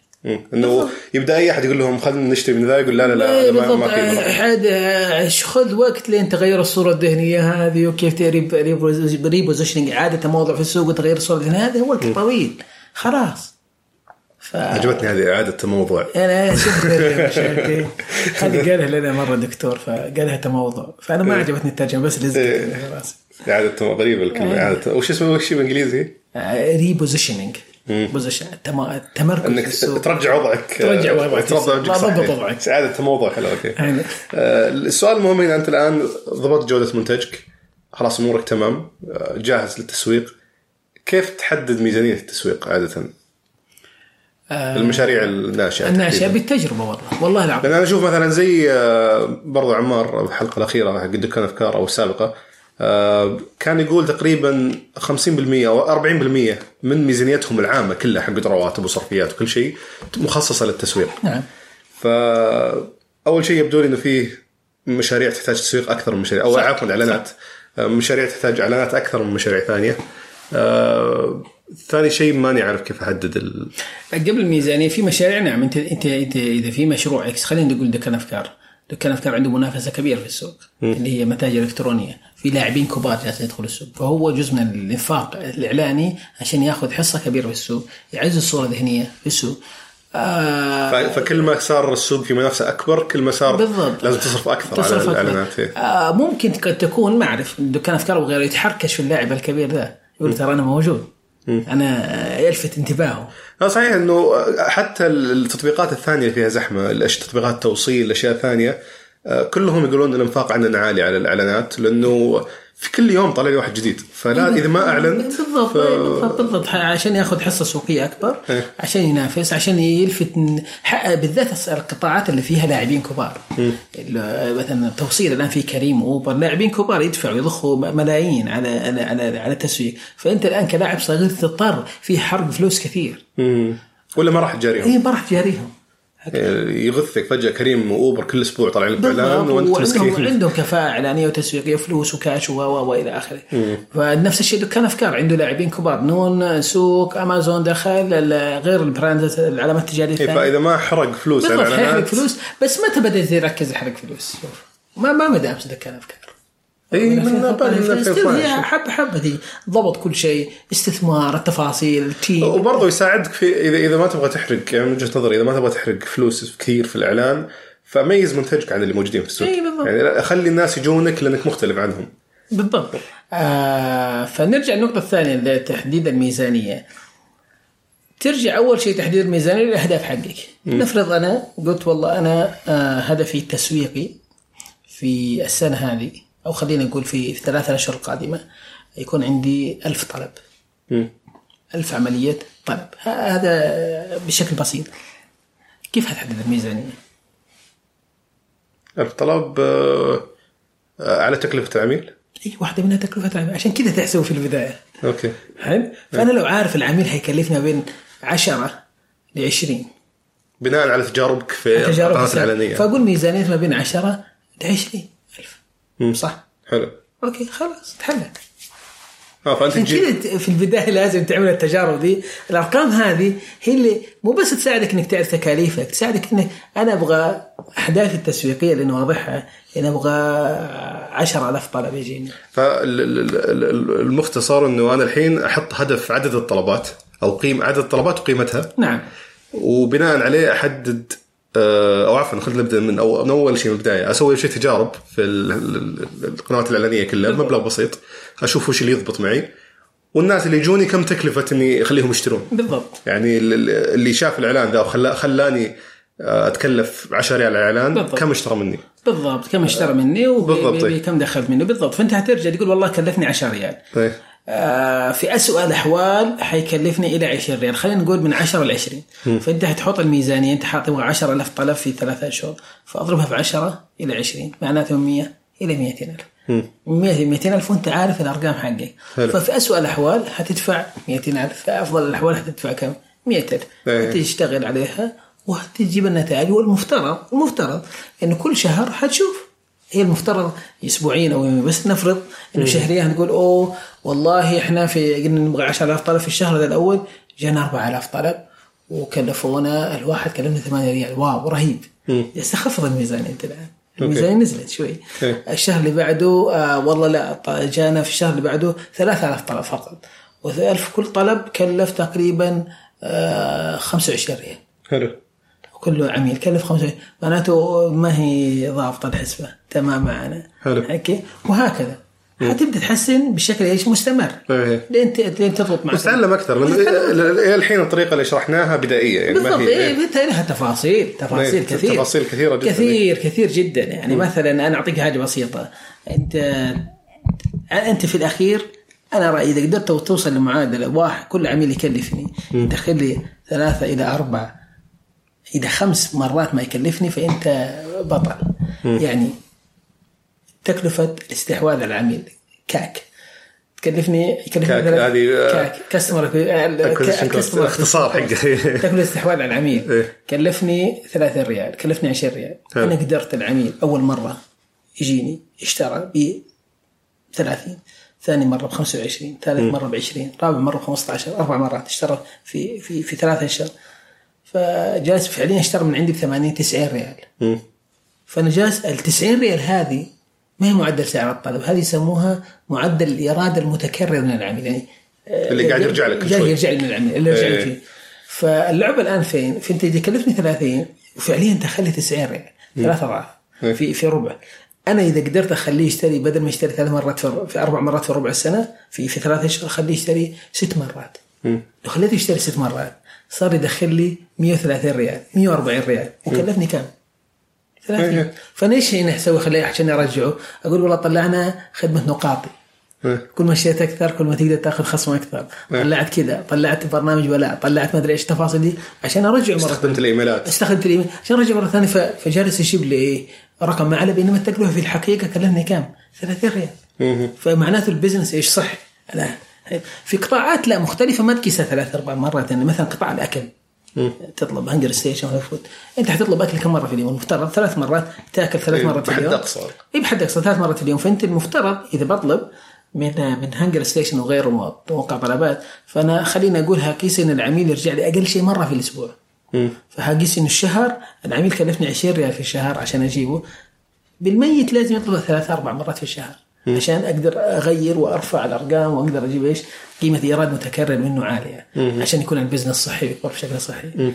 إنه يبدأ أي أحد يقول لهم خلينا نشتري من ذا يقول لا لا لا إيه ما, بالضبط. ما في. عاد آه، خذ وقت لين تغير الصورة الذهنية هذه وكيف repositioning اعاده موضع في السوق وتغير الصورة الذهنية هذا وقت طويل. خلاص. ف عجبتني هذه اعاده الموضوع. أنا شفت هذه قالها لنا مرة دكتور فقالها تموضع فأنا ما عجبتني الترجمة بس لزقت إيه. في راسي إعادة غريبة الكلمة إعادة وش اسمه؟ وش بالإنجليزي؟ repositioning position التمركز إنك ترجع وضعك. ترجع وضعك. ترجع وضعك. إعادة الموضوع حلو okay. يعني. آه، السؤال المهم أنت الآن ضبطت جودة منتجك. خلاص أمورك تمام. آه، جاهز للتسويق. كيف تحدد ميزانية التسويق عادة؟ المشاريع الناشئة الناشئة. بالتجربة والله. والله العظيم. لأن أنا أشوف مثلا زي آه، برضو عمار الحلقة الأخيرة حق دكان أفكار أو السابقة آه، كان يقول تقريبا 50% أو 40% من ميزانيتهم العامة كلها حقت رواتب وصرفيات وكل شيء مخصصة للتسويق. نعم فاول شيء يبدو لي إنه فيه مشاريع تحتاج تسويق أكثر من مشاريع أو. عفوا إعلانات آه، مشاريع تحتاج إعلانات أكثر من مشاريع ثانية. آه، ثاني شيء ماني عارف كيف أحدد ال... قبل الميزانية في مشاريع نعم انت انت أنت إذا في مشروع إكس خلينا نقول دكان أفكار دكان افكار عنده منافسة كبيرة في السوق اللي هي متاجر إلكترونية في لاعبين كبار جالسين يدخلوا السوق فهو جزء من الإنفاق الإعلاني عشان ياخذ حصة كبيرة في السوق يعزز الصورة الذهنية في السوق آه فكل ما صار السوق في منافسة أكبر كل ما صار بالضبط. لازم تصرف أكثر تصرف على. الإعلانات إيه. آه ممكن قد تكون ما أعرف دكان أفكار وغيره يتحركش في اللاعب الكبير ذا يقول ترى أنا موجود أنا آه، يلفت انتباهه. لا صحيح إنه حتى التطبيقات الثانية اللي فيها زحمة تطبيقات التوصيل الاشياء الثانية آه، كلهم يقولون الإنفاق عندنا عالي على الإعلانات لأنه في كل يوم طالع لي واحد جديد. فلا إذا ما أعلنت بالضبط. ف... بالضبط. بالضبط عشان ياخذ حصة سوقية أكبر إيه. عشان ينافس عشان يلفت بالذات القطاعات اللي فيها لاعبين كبار. ال- مثلا التوصيل الآن في كريم واوبر لاعبين كبار يدفعوا يضخوا ملايين على على على, على التسويق. فأنت الآن كلاعب صغير تضطر في حرق فلوس كثير. مم. ولا ما راح تجاريهم. اي ما راح تجاريهم. يغثك فجأة كريم وأوبر كل أسبوع طالع لك بالضبط. وأنت مسكين. عندهم كفاءة إعلانية وتسويقية وفلوس وكاش و و وإلى آخره. فنفس الشيء دكان أفكار. عنده لاعبين كبار. نون سوق أمازون دخل غير البراندات العلامات التجارية إيه، الثانية. فإذا ما حرق فلوس على بالضبط حيحرق الاعلانات فلوس. بس متى بدأت يركز يحرق فلوس. ما ما بدا أمس دكان أفكار. اي من 2012 حبه حبه يضبط كل شيء استثمار التفاصيل ال team وبرضه يساعدك في اذا إذا ما تبغى تحرق يعني من وجهة نظري إذا ما تبغى تحرق فلوس كثير في الإعلان فميز منتجك عن اللي موجودين في السوق. إي بالضبط. يعني خلي الناس يجونك لأنك مختلف عنهم. بالضبط. آه فنرجع النقطة الثانية لتحديد الميزانية. ترجع أول شيء تحديد الميزانية للأهداف حقك. نفرض أنا قلت والله أنا آه هدفي التسويقي في السنة هذه أو خلينا نقول في في الثلاثة أشهر القادمة يكون عندي ألف طلب. ألف عملية طلب. هذا بشكل بسيط. كيف هتحدد الميزانية؟ الطلب آه، آه، على تكلفة العميل؟ أي واحدة منها تكلفة العميل. عشان كذا تحسبه في البداية. أوكي. حلو؟ فأنا لو عارف العميل حيكلفنا بين 10 ل 20 بناء على تجاربك في السنة. الاعلانيه فأقول ميزانيه ما بين 10 ل 20 الف مم. صح. حلو. أوكي خلاص تحلل. آه فأنت كذا في البداية لازم تعمل التجارب دي. الأرقام هذه هي اللي مو بس تساعدك إنك تعرف تكاليفك تساعدك انك أنا أبغى اهدافي التسويقية اللي واضحه أنا أبغى 10000 طلب يجيني. فالمختصر إنه أنا الحين أحط هدف عدد الطلبات أو قيم عدد الطلبات وقيمتها. نعم. وبناء عليه أحدد أو عفوا خلينا نبدأ من أو من أول شيء من البداية. أسوي شيء تجارب في ال- ال- القنوات الإعلانية كلها بمبلغ بسيط. أشوف وش اللي يضبط معي. والناس اللي يجوني كم تكلفة إني أخليهم يشترون؟ بالضبط. يعني ال- ال- اللي شاف الإعلان ذا وخلا خلاني آه، أتكلف 10 ريال على الإعلان بالضبط. كم اشترى مني؟ بالضبط. كم اشترى مني. وكم دخلت منه بالضبط. فأنت هترجع تقول والله كلفني 10 ريال. إيه. آه، في أسوأ الأحوال حيكلفني إلى 20 ريال. خلينا نقول من 10 ل 20 فأنت حتحط الميزانية أنت حاط تبغى 10000 طلب في ثلاثة أشهر فأضربها في 10 إلى 20 معناته من 100 إلى 200000 من 100 إلى 200000 وأنت عارف الأرقام حقك. حلو. ففي أسوأ الأحوال حتدفع 200000 في أفضل الأحوال حتدفع كم؟ 100000 إيه. تشتغل عليها وتجيب النتائج والمفترض المفترض انه كل شهر حتشوف هي المفترض اسبوعيا أو يوميا بس نفرض إنه شهريا نقول أوه والله إحنا في قلنا نبغى 10000 طلب في الشهر الأول جانا 4000 طلب وكلفونا الواحد كلفنا 8 ريال. wow رهيب. مم. بس خفض الميزانيه أنت الآن. الميزانيه نزلت شوي. okay. الشهر اللي بعده آه والله لا جانا في الشهر اللي بعده 3000 طلب فقط. و1000 كل طلب كلف تقريبا آه 25 ريال. حلو. وكل عميل كلف 25 معناته ما هي ضابطة الحسبة. تمام معنا حلو. أوكي. وهكذا. حتبدأ تحسن بشكل إيش؟ مستمر. إيه. لين لين تضبط معك. بس تعلم أكثر إلى الحين الطريقة اللي شرحناها بدائية. يعني بالضبط. ما هي إيه لها تفاصيل. تفاصيل إيه، كثير. تفاصيل كثيرة جداً. كثير كثير جدا. يعني مثلا أنا أعطيك حاجة بسيطة. انت أنت في الأخير أنا رأيي إذا قدرت توصل لمعادلة واحد كل عميل يكلفني. يدخل لي ثلاثة إلى أربع إذا خمس مرات ما يكلفني فأنت بطل. يعني تكلفة الاستحواذ على العميل كاك. تكلفني يكلفني كاك، ثلاث- هذه، كاك كاستمر cost، اختصار حقه. تكلفة الاستحواذ على العميل. إيه. كلفني 30 ريال كلفني 20 ريال. حلو. أنا قدرت العميل أول مرة يجيني اشترى ب 30 ثاني مرة ب 25 ثالث مرة ب 20 رابع مرة ب 15 أربع مرات اشترى في في في ثلاثة اشهر فجالس فعليا اشترى من عندي ب 80 90 ريال. فأنا جالس ال 90 ريال هذه ما هي معدل سعر الطلب هذه يسموها معدل الاراده المتكرر من العميل يعني آه، اللي قاعد يرجع لك كل قاعد شوي. يرجع لي من العميل اللي يرجع لي. فيه فاللعبة الآن فين؟ في انت إذا كلفني 30 وفعليا تخلي 90 ريال ثلاث أضعاف إيه. في في ربع أنا إذا قدرت أخليه يشتري بدل ما يشتري ثلاث مرات في, في أربع مرات في ربع السنة في في ثلاث أشهر أخليه يشتري ست مرات خليته يشتري ست مرات صار يدخل لي 130 ريال 140 ريال وكلفني كم؟ 30 إيه. فأنا إيش هنا أسوي خليه عشان أرجعه؟ أقول والله طلعنا خدمة نقاطي إيه. كل ما اشتريت أكثر كل ما تقدر تأخذ خصم أكثر طلعت كذا طلعت برنامج ولاء طلعت ما أدري إيش التفاصيل دي عشان ارجع مرة استخدمت الإيميلات استخدمت الإيميل عشان أرجع مرة ثانية فجالس يجيب لي إيه؟ رقم اعلى بينما التكلفة في الحقيقة كلفني كم؟ 30 ريال. فمعناته ال business إيش صح الان في قطاعات لا مختلفة ما تقيسها ثلاث أربع مرات يعني مثلا قطاع الأكل. تطلب HungerStation ولا فود. أنت حتطلب أكل كم مرة في اليوم؟ المفترض ثلاث مرات تأكل ثلاث إيه، مرات في بحد اليوم. أقصى. اي بحد أقصى ثلاث مرات في اليوم. فأنت المفترض إذا بطلب من من HungerStation وغيره مواقع طلبات فأنا خليني اقولها قيس ان العميل يرجع لي أقل شيء مرة في الأسبوع. فهقيس ان الشهر العميل كلفني 20 ريال في الشهر عشان أجيبه. بالميت لازم يطلب ثلاث أربع مرات في الشهر. عشان أقدر أغير وأرفع الأرقام وأقدر أجيب إيش؟ قيمة إيراد متكرر منه عالية عشان يكون ال business صحي ويكبر بشكل صحي.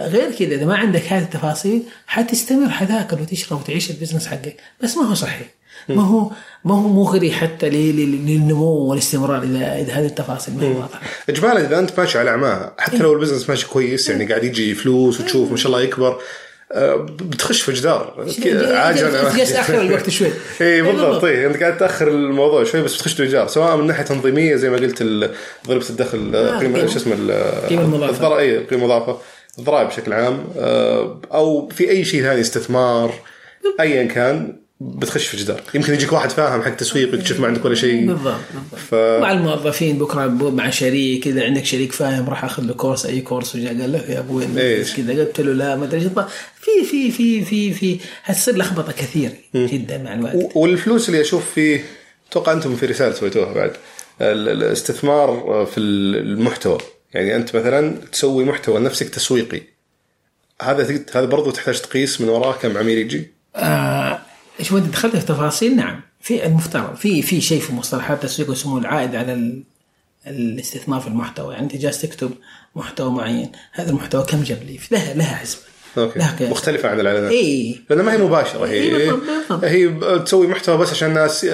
غير كذا إذا ما عندك هذه التفاصيل حتستمر حتاكل وتشرب وتعيش ال business حقك بس ما هو صحي. ما هو ما هو مغري حتى للنمو والاستمرار اذا إذا هذه التفاصيل ما هي واضحة. اجمالا إذا أنت ماشي على أعماها حتى لو ال business ماشي كويس يعني قاعد يجي فلوس وتشوف ما شاء الله يكبر بتخش في جدار. عاجلا جالس اخر الوقت شوي. إي بالضبط. إي أنت قاعد تأخر الموضوع شوي بس بتخش في جدار سواء من ناحية تنظيمية زي ما قلت ضريبه الدخل آه، قيمه قيمة. شو اسمه ال- قيمة المضافة. الضرائب إي القيمه المضافه الضرائب بشكل عام آه، أو في أي شيء ثاني استثمار ايا كان. بتخش في جدار. يمكن يجيك واحد فاهم حق تسويق يكتشف ما عندك ولا شيء. بالضبط بالضبط. ف... مع الموظفين بكرة مع شريك اذا عندك شريك فاهم راح أخذ له كورس أي كورس وجاء قال له يا أبوي إيش؟ كذا؟ قلت له لا ما أدري. في في في في في حتصير لخبطه كثير جدا مع الوقت. و- والفلوس اللي أشوف فيه أتوقع أنتم في رسالة سويتوها بعد. ال- الاستثمار في ال- المحتوى. يعني أنت مثلا تسوي محتوى لنفسك تسويقي. هذا هذا برضو تحتاج تقيس من وراه كم عميل يجي؟ آه إيش انت دخلت في تفاصيل؟ نعم. في المفترض في في شيء في مصطلحات التسويق يسموه العائد على ال- الاستثمار في المحتوى. يعني أنت جالس تكتب محتوى معين هذا المحتوى كم جاب لي لها لها حسبة. أوكي. لها. مختلفة عن الإعلانات. إي. لأنها ما هي مباشرة. هي إيه، بالضبط، بالضبط. هي تسوي محتوى بس عشان الناس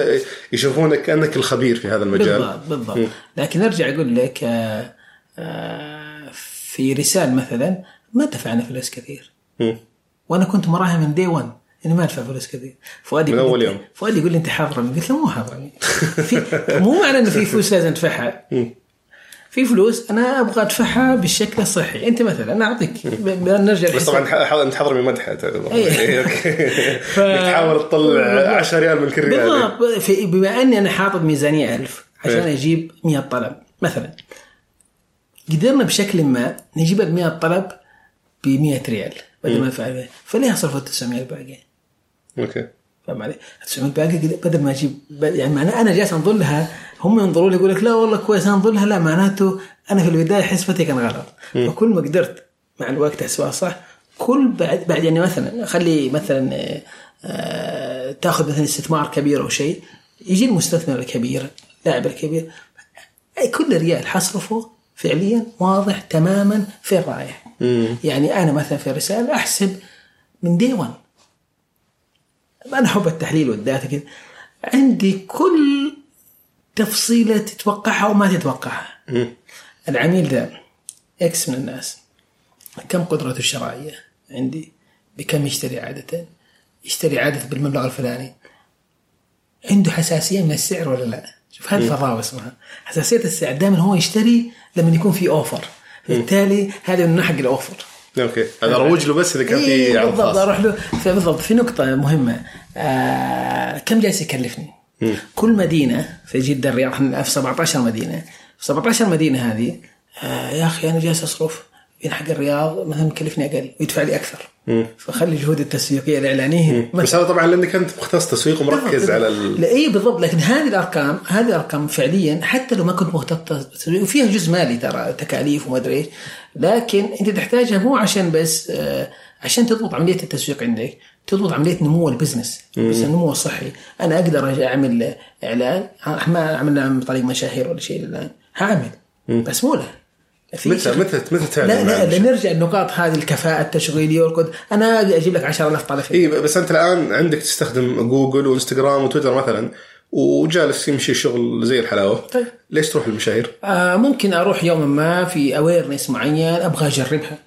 يشوفونك كأنك الخبير في هذا المجال. بالضبط بالضبط. لكن أرجع أقول لك آه، آه، في رسال مثلا ما دفعنا فلوس كثير. مم. وأنا كنت مراهن من دي 1 اني ما أدفع فلوس كثير فؤاد من لي- يوم. فؤاد يقول لي أنت حاضر قلت له مو حاضر في مو معنى إنه في فلوس لازم أدفعها. في فلوس أنا أبغى أدفعها بالشكل الصحي أنت مثلا أنا أعطيك. نرجع بس. طبعا أنت حضر من مدحه إيه. إيه، ف- تحاول تطلع 10 ريال من كل ريال. بما أني أنا حاطط ميزانية ألف عشان إيه. أجيب 100 طلب. مثلا قدرنا بشكل ما نجيب ال 100 طلب ب 100 ريال بدل ما ندفع عليه. فليه أصرف ال 900 الباقي؟ أوكي. فاهم علي؟ 900 الباقي قد- بدل ما أجيب يعني معناه أنا جالس انظر لها هم ينظروا لي يقول لك لا والله كويس أنا انظر لها لا معناته أنا في البداية حسبتي كان غلط. فكل ما قدرت مع الوقت احسبها صح كل بعد بعد يعني مثلا خلي مثلا آه، تأخذ مثلا استثمار كبير أو شيء يجي المستثمر الكبير اللاعب الكبير كل ريال حصرفه فعليا واضح تماما فين رايح يعني أنا مثلا في الرسالة أحسب من day 1 أنا احب التحليل وال data كده عندي كل تفصيلة تتوقعها وما تتوقعها. العميل ذا X من الناس كم قدرته الشرائية عندي؟ بكم يشتري عادة؟ يشتري عادة بالمبلغ الفلاني. عنده حساسية من السعر ولا لا؟ شوف هذه فضاوة اسمها. حساسية السعر دائما هو يشتري لما يكون في أوفر. بالتالي هذا من حق الأوفر. أوكي. هذا روج له بس إذا كان في إيه بالضبط أروح له. بالضبط. في نقطة مهمة. آه كم جالس يكلفني؟ كل مدينة في جدة الرياض إحنا في 17 مدينة. في 17 مدينة هذه آه يا أخي أنا جالس أصرف بين حق الرياض مثلا مكلفني أقل ويدفع لي أكثر. فخلي الجهود التسويقية الإعلانية. بس هذا طبعا لانك انت مختص تسويق ومركز على ال... اي بالضبط. لكن هذه الأرقام هذه الأرقام فعليا حتى لو ما كنت مختص وفيها جزء مالي ترى تكاليف وما أدري إيش. لكن انت تحتاجها مو عشان بس آه، عشان تضبط عملية التسويق عندك تضبط عملية نمو ال business. بس النمو الصحي. أنا أقدر أعمل إعلان. ما عملنا عن طريق مشاهير ولا شيء الان هعمل. بس مو له متى متى متى تعلن لا لا شيء؟ نرجع النقاط هذه الكفاءة التشغيلية والكود أنا أجيب لك 10000 طلب فيه اي بس أنت الآن عندك تستخدم جوجل وإنستغرام وتويتر مثلا. وجالس يمشي شغل زي الحلاوة طيب. ليش تروح للمشاهير؟ آه ممكن أروح يوما ما في awareness معين أبغى أجربها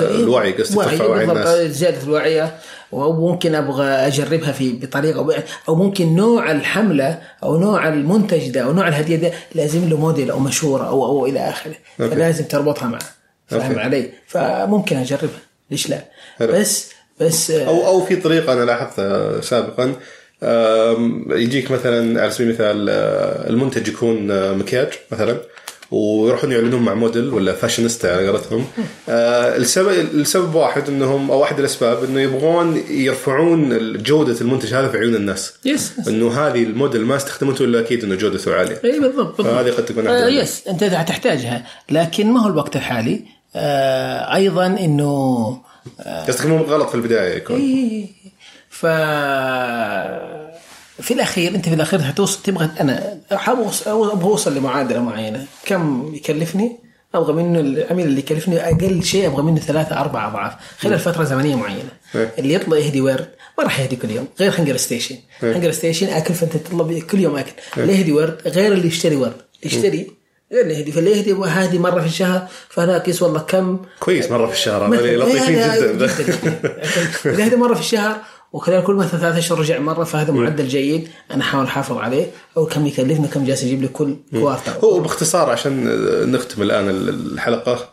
الوعي قصدك ترفع وعي الناس. زيادة الوعيه وممكن أبغى أجربها في بطريقة أو ممكن نوع الحملة أو نوع المنتج ده أو نوع الهدية ده لازم له موديل أو مشهورة أو أو إلى آخره okay. فلازم تربطها معه فاهم. علي فممكن أجربها ليش لا حلو. بس بس آه، أو أو في طريقة أنا لاحظتها سابقا يجيك مثلا على سبيل المثال آه، المنتج يكون آه، مكياج مثلا ويروحون يعلنون مع موديل ولا فاشينيستا على قولتهم آه، السبب السبب واحد إنهم أو واحد الأسباب إنه يبغون يرفعون جودة المنتج هذا في عيون الناس. yes إنه هذه الموديل ما استخدمته إلا أكيد إنه جودته عالية. إي بالضبط فهذه قد تكون آه yes أنت هتحتاجها لكن ما هو الوقت الحالي؟ آه أيضا إنه قصدك مو غلط في البداية يكون. إيه ف في الأخير أنت في الأخير هتوصل تبغى أنا أبغى أوصل لمعادلة معينة. كم يكلفني؟ أبغى منه العميل اللي يكلفني أقل شيء أبغى منه ثلاثة أربعة أضعاف. خلال فترة زمنية معينة. إيه. اللي يطلع يهدي ورد ما راح يهدي كل يوم. غير HungerStation HungerStation أكل فأنت تطلب كل يوم أكل. اللي يهدي ورد غير اللي يشتري ورد اللي يشتري غير اللي يهدي. فاللي يهدي هذه مرة في الشهر فهذاك يسوى والله كم؟ كويس مرة في الشهر لطيفين إيه، جدا. إذا هذا مرة في الشهر وخلال كل مثلا ثلاثة أشهر رجع مرة فهذا معدل جيد. أنا أحاول أحافظ عليه. أو كم يكلفني كم جالس يجيب لي كل quarter هو باختصار عشان نختم الآن الحلقة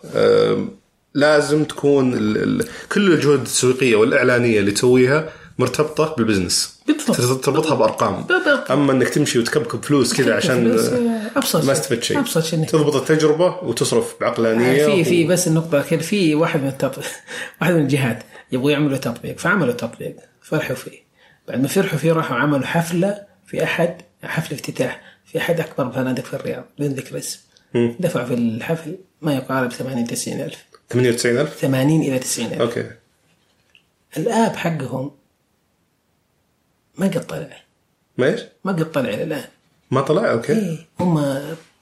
لازم تكون كل الجهود التسويقية والإعلانية اللي تسويها مرتبطة بالبزنس. بالضبط. تربطها بأرقام. بالضبط. أما إنك تمشي وتكبكب فلوس كذا عشان آه، أبسط ما. استفدت شيء. أبسط شيء تضبط التجربة وتصرف بعقلانية في و- في بس النقطة كده في واحد من التطبيق واحد من الجهات يبغوا يعملوا تطبيق فعملوا تطبيق. فرحوا فيه. بعد ما فرحوا فيه راحوا عملوا حفلة في أحد حفل افتتاح. في أحد أكبر فنادق في الرياض بدون ذكر اسم. دفعوا في الحفل ما يقارب 80 90 ألف. 98000 80 إلى 90 ألف. okay. ال app حقهم ما قد طلع. ما إيش؟ ما قد طلع إلى الآن. ما طلع؟ okay. إيه هم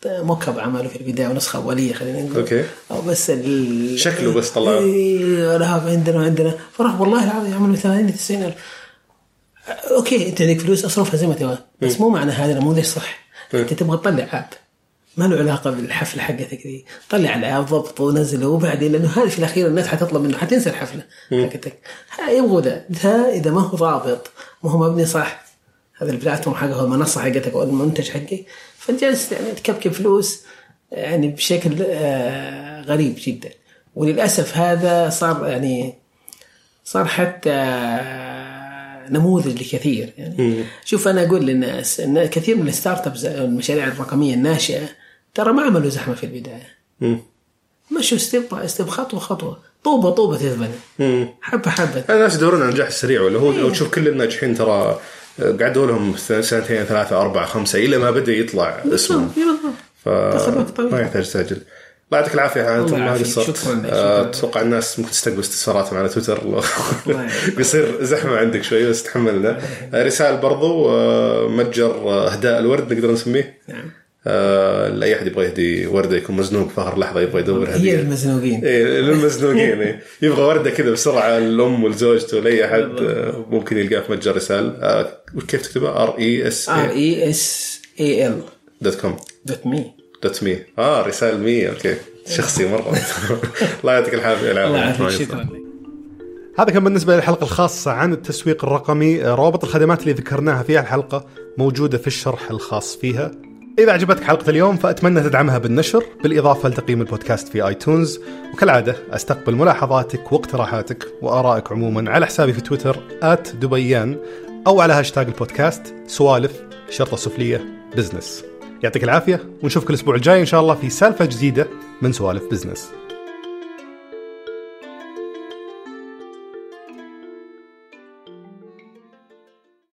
mock-up عملوا في البداية ونسخة أولية خلينا نقول. okay. أو بس ال... شكله بس طلعوا. إيه لا عندنا وعندنا فراح والله العظيم يعملوا 80 90 ألف. okay أنت عندك فلوس أصرفها زي ما تبغى. بس مو معنى هذا نموذج صح أنت تبغى تطلع app ما له علاقة بالحفلة حقتك دي طلع ال app ضبط ونزله وبعدين لأنه هذا في الأخير الناس حتطلب منه حتنسى الحفلة حقتك. يبغوا ذا. ذا إذا ما هو ضابط ما هو مبني صح. هذا ال platform حقه المنصة حقتك أو المنتج حقك فانت جالس يعني تكبكب فلوس يعني بشكل آه، غريب جدا. وللأسف هذا صار يعني صار حتى نموذج لكثير. يعني شوف أنا أقول للناس إن كثير من ال startups المشاريع الرقمية الناشئة ترى ما عملوا زحمة في البداية. مشوا step step خطوة. خطوه طوبة طوبه تتبنى. حبة حبة. الناس يدورون على النجاح السريع ولا هو لو تشوف كل الناجحين ترى قعدوا لهم سنتين ثلاثة أربعة خمسة إلى ما بدأ يطلع بالضبط ف. ما يحتاج تسجل الله يعطيك العافية الله ما. قصرت. أتوقع الناس ممكن تستقبل استفساراتهم على تويتر. بيصير زحمة عندك شوي بس تحملنا رسائل برضو آه، متجر آه، أهداء الورد نقدر نسميه نعم آه، لاي أحد يبغى يهدي وردة يكون مزنوق في آخر لحظة يبغى يدور هي هديه المزنوقين. إيه للمزنوقين إيه. يبغى وردة كذا بسرعة للأم ولزوجته لأي أحد آه، ممكن يلقاه في متجر رسائل آه، كيف تكتبها؟ R A S R A S A E L dot com. dot me. dot me. آه رسائل me. okay. شخصي مرة. الله يعطيك العافية. الله يعافيك. شكرا. هذا كان بالنسبة للحلقة الخاصة عن التسويق الرقمي. روابط الخدمات اللي ذكرناها في الحلقة موجودة في الشرح الخاص فيها. إذا عجبتك حلقة اليوم فأتمنى تدعمها بالنشر بالإضافة لتقييم البودكاست في iTunes. وكالعادة أستقبل ملاحظاتك واقتراحاتك وآرائك عموما على حسابي في تويتر at دبيان أو على هاشتاج البودكاست سوالف شرطة سفلية business يعطيك العافية ونشوفك الأسبوع الجاي إن شاء الله في سالفة جديدة من سوالف business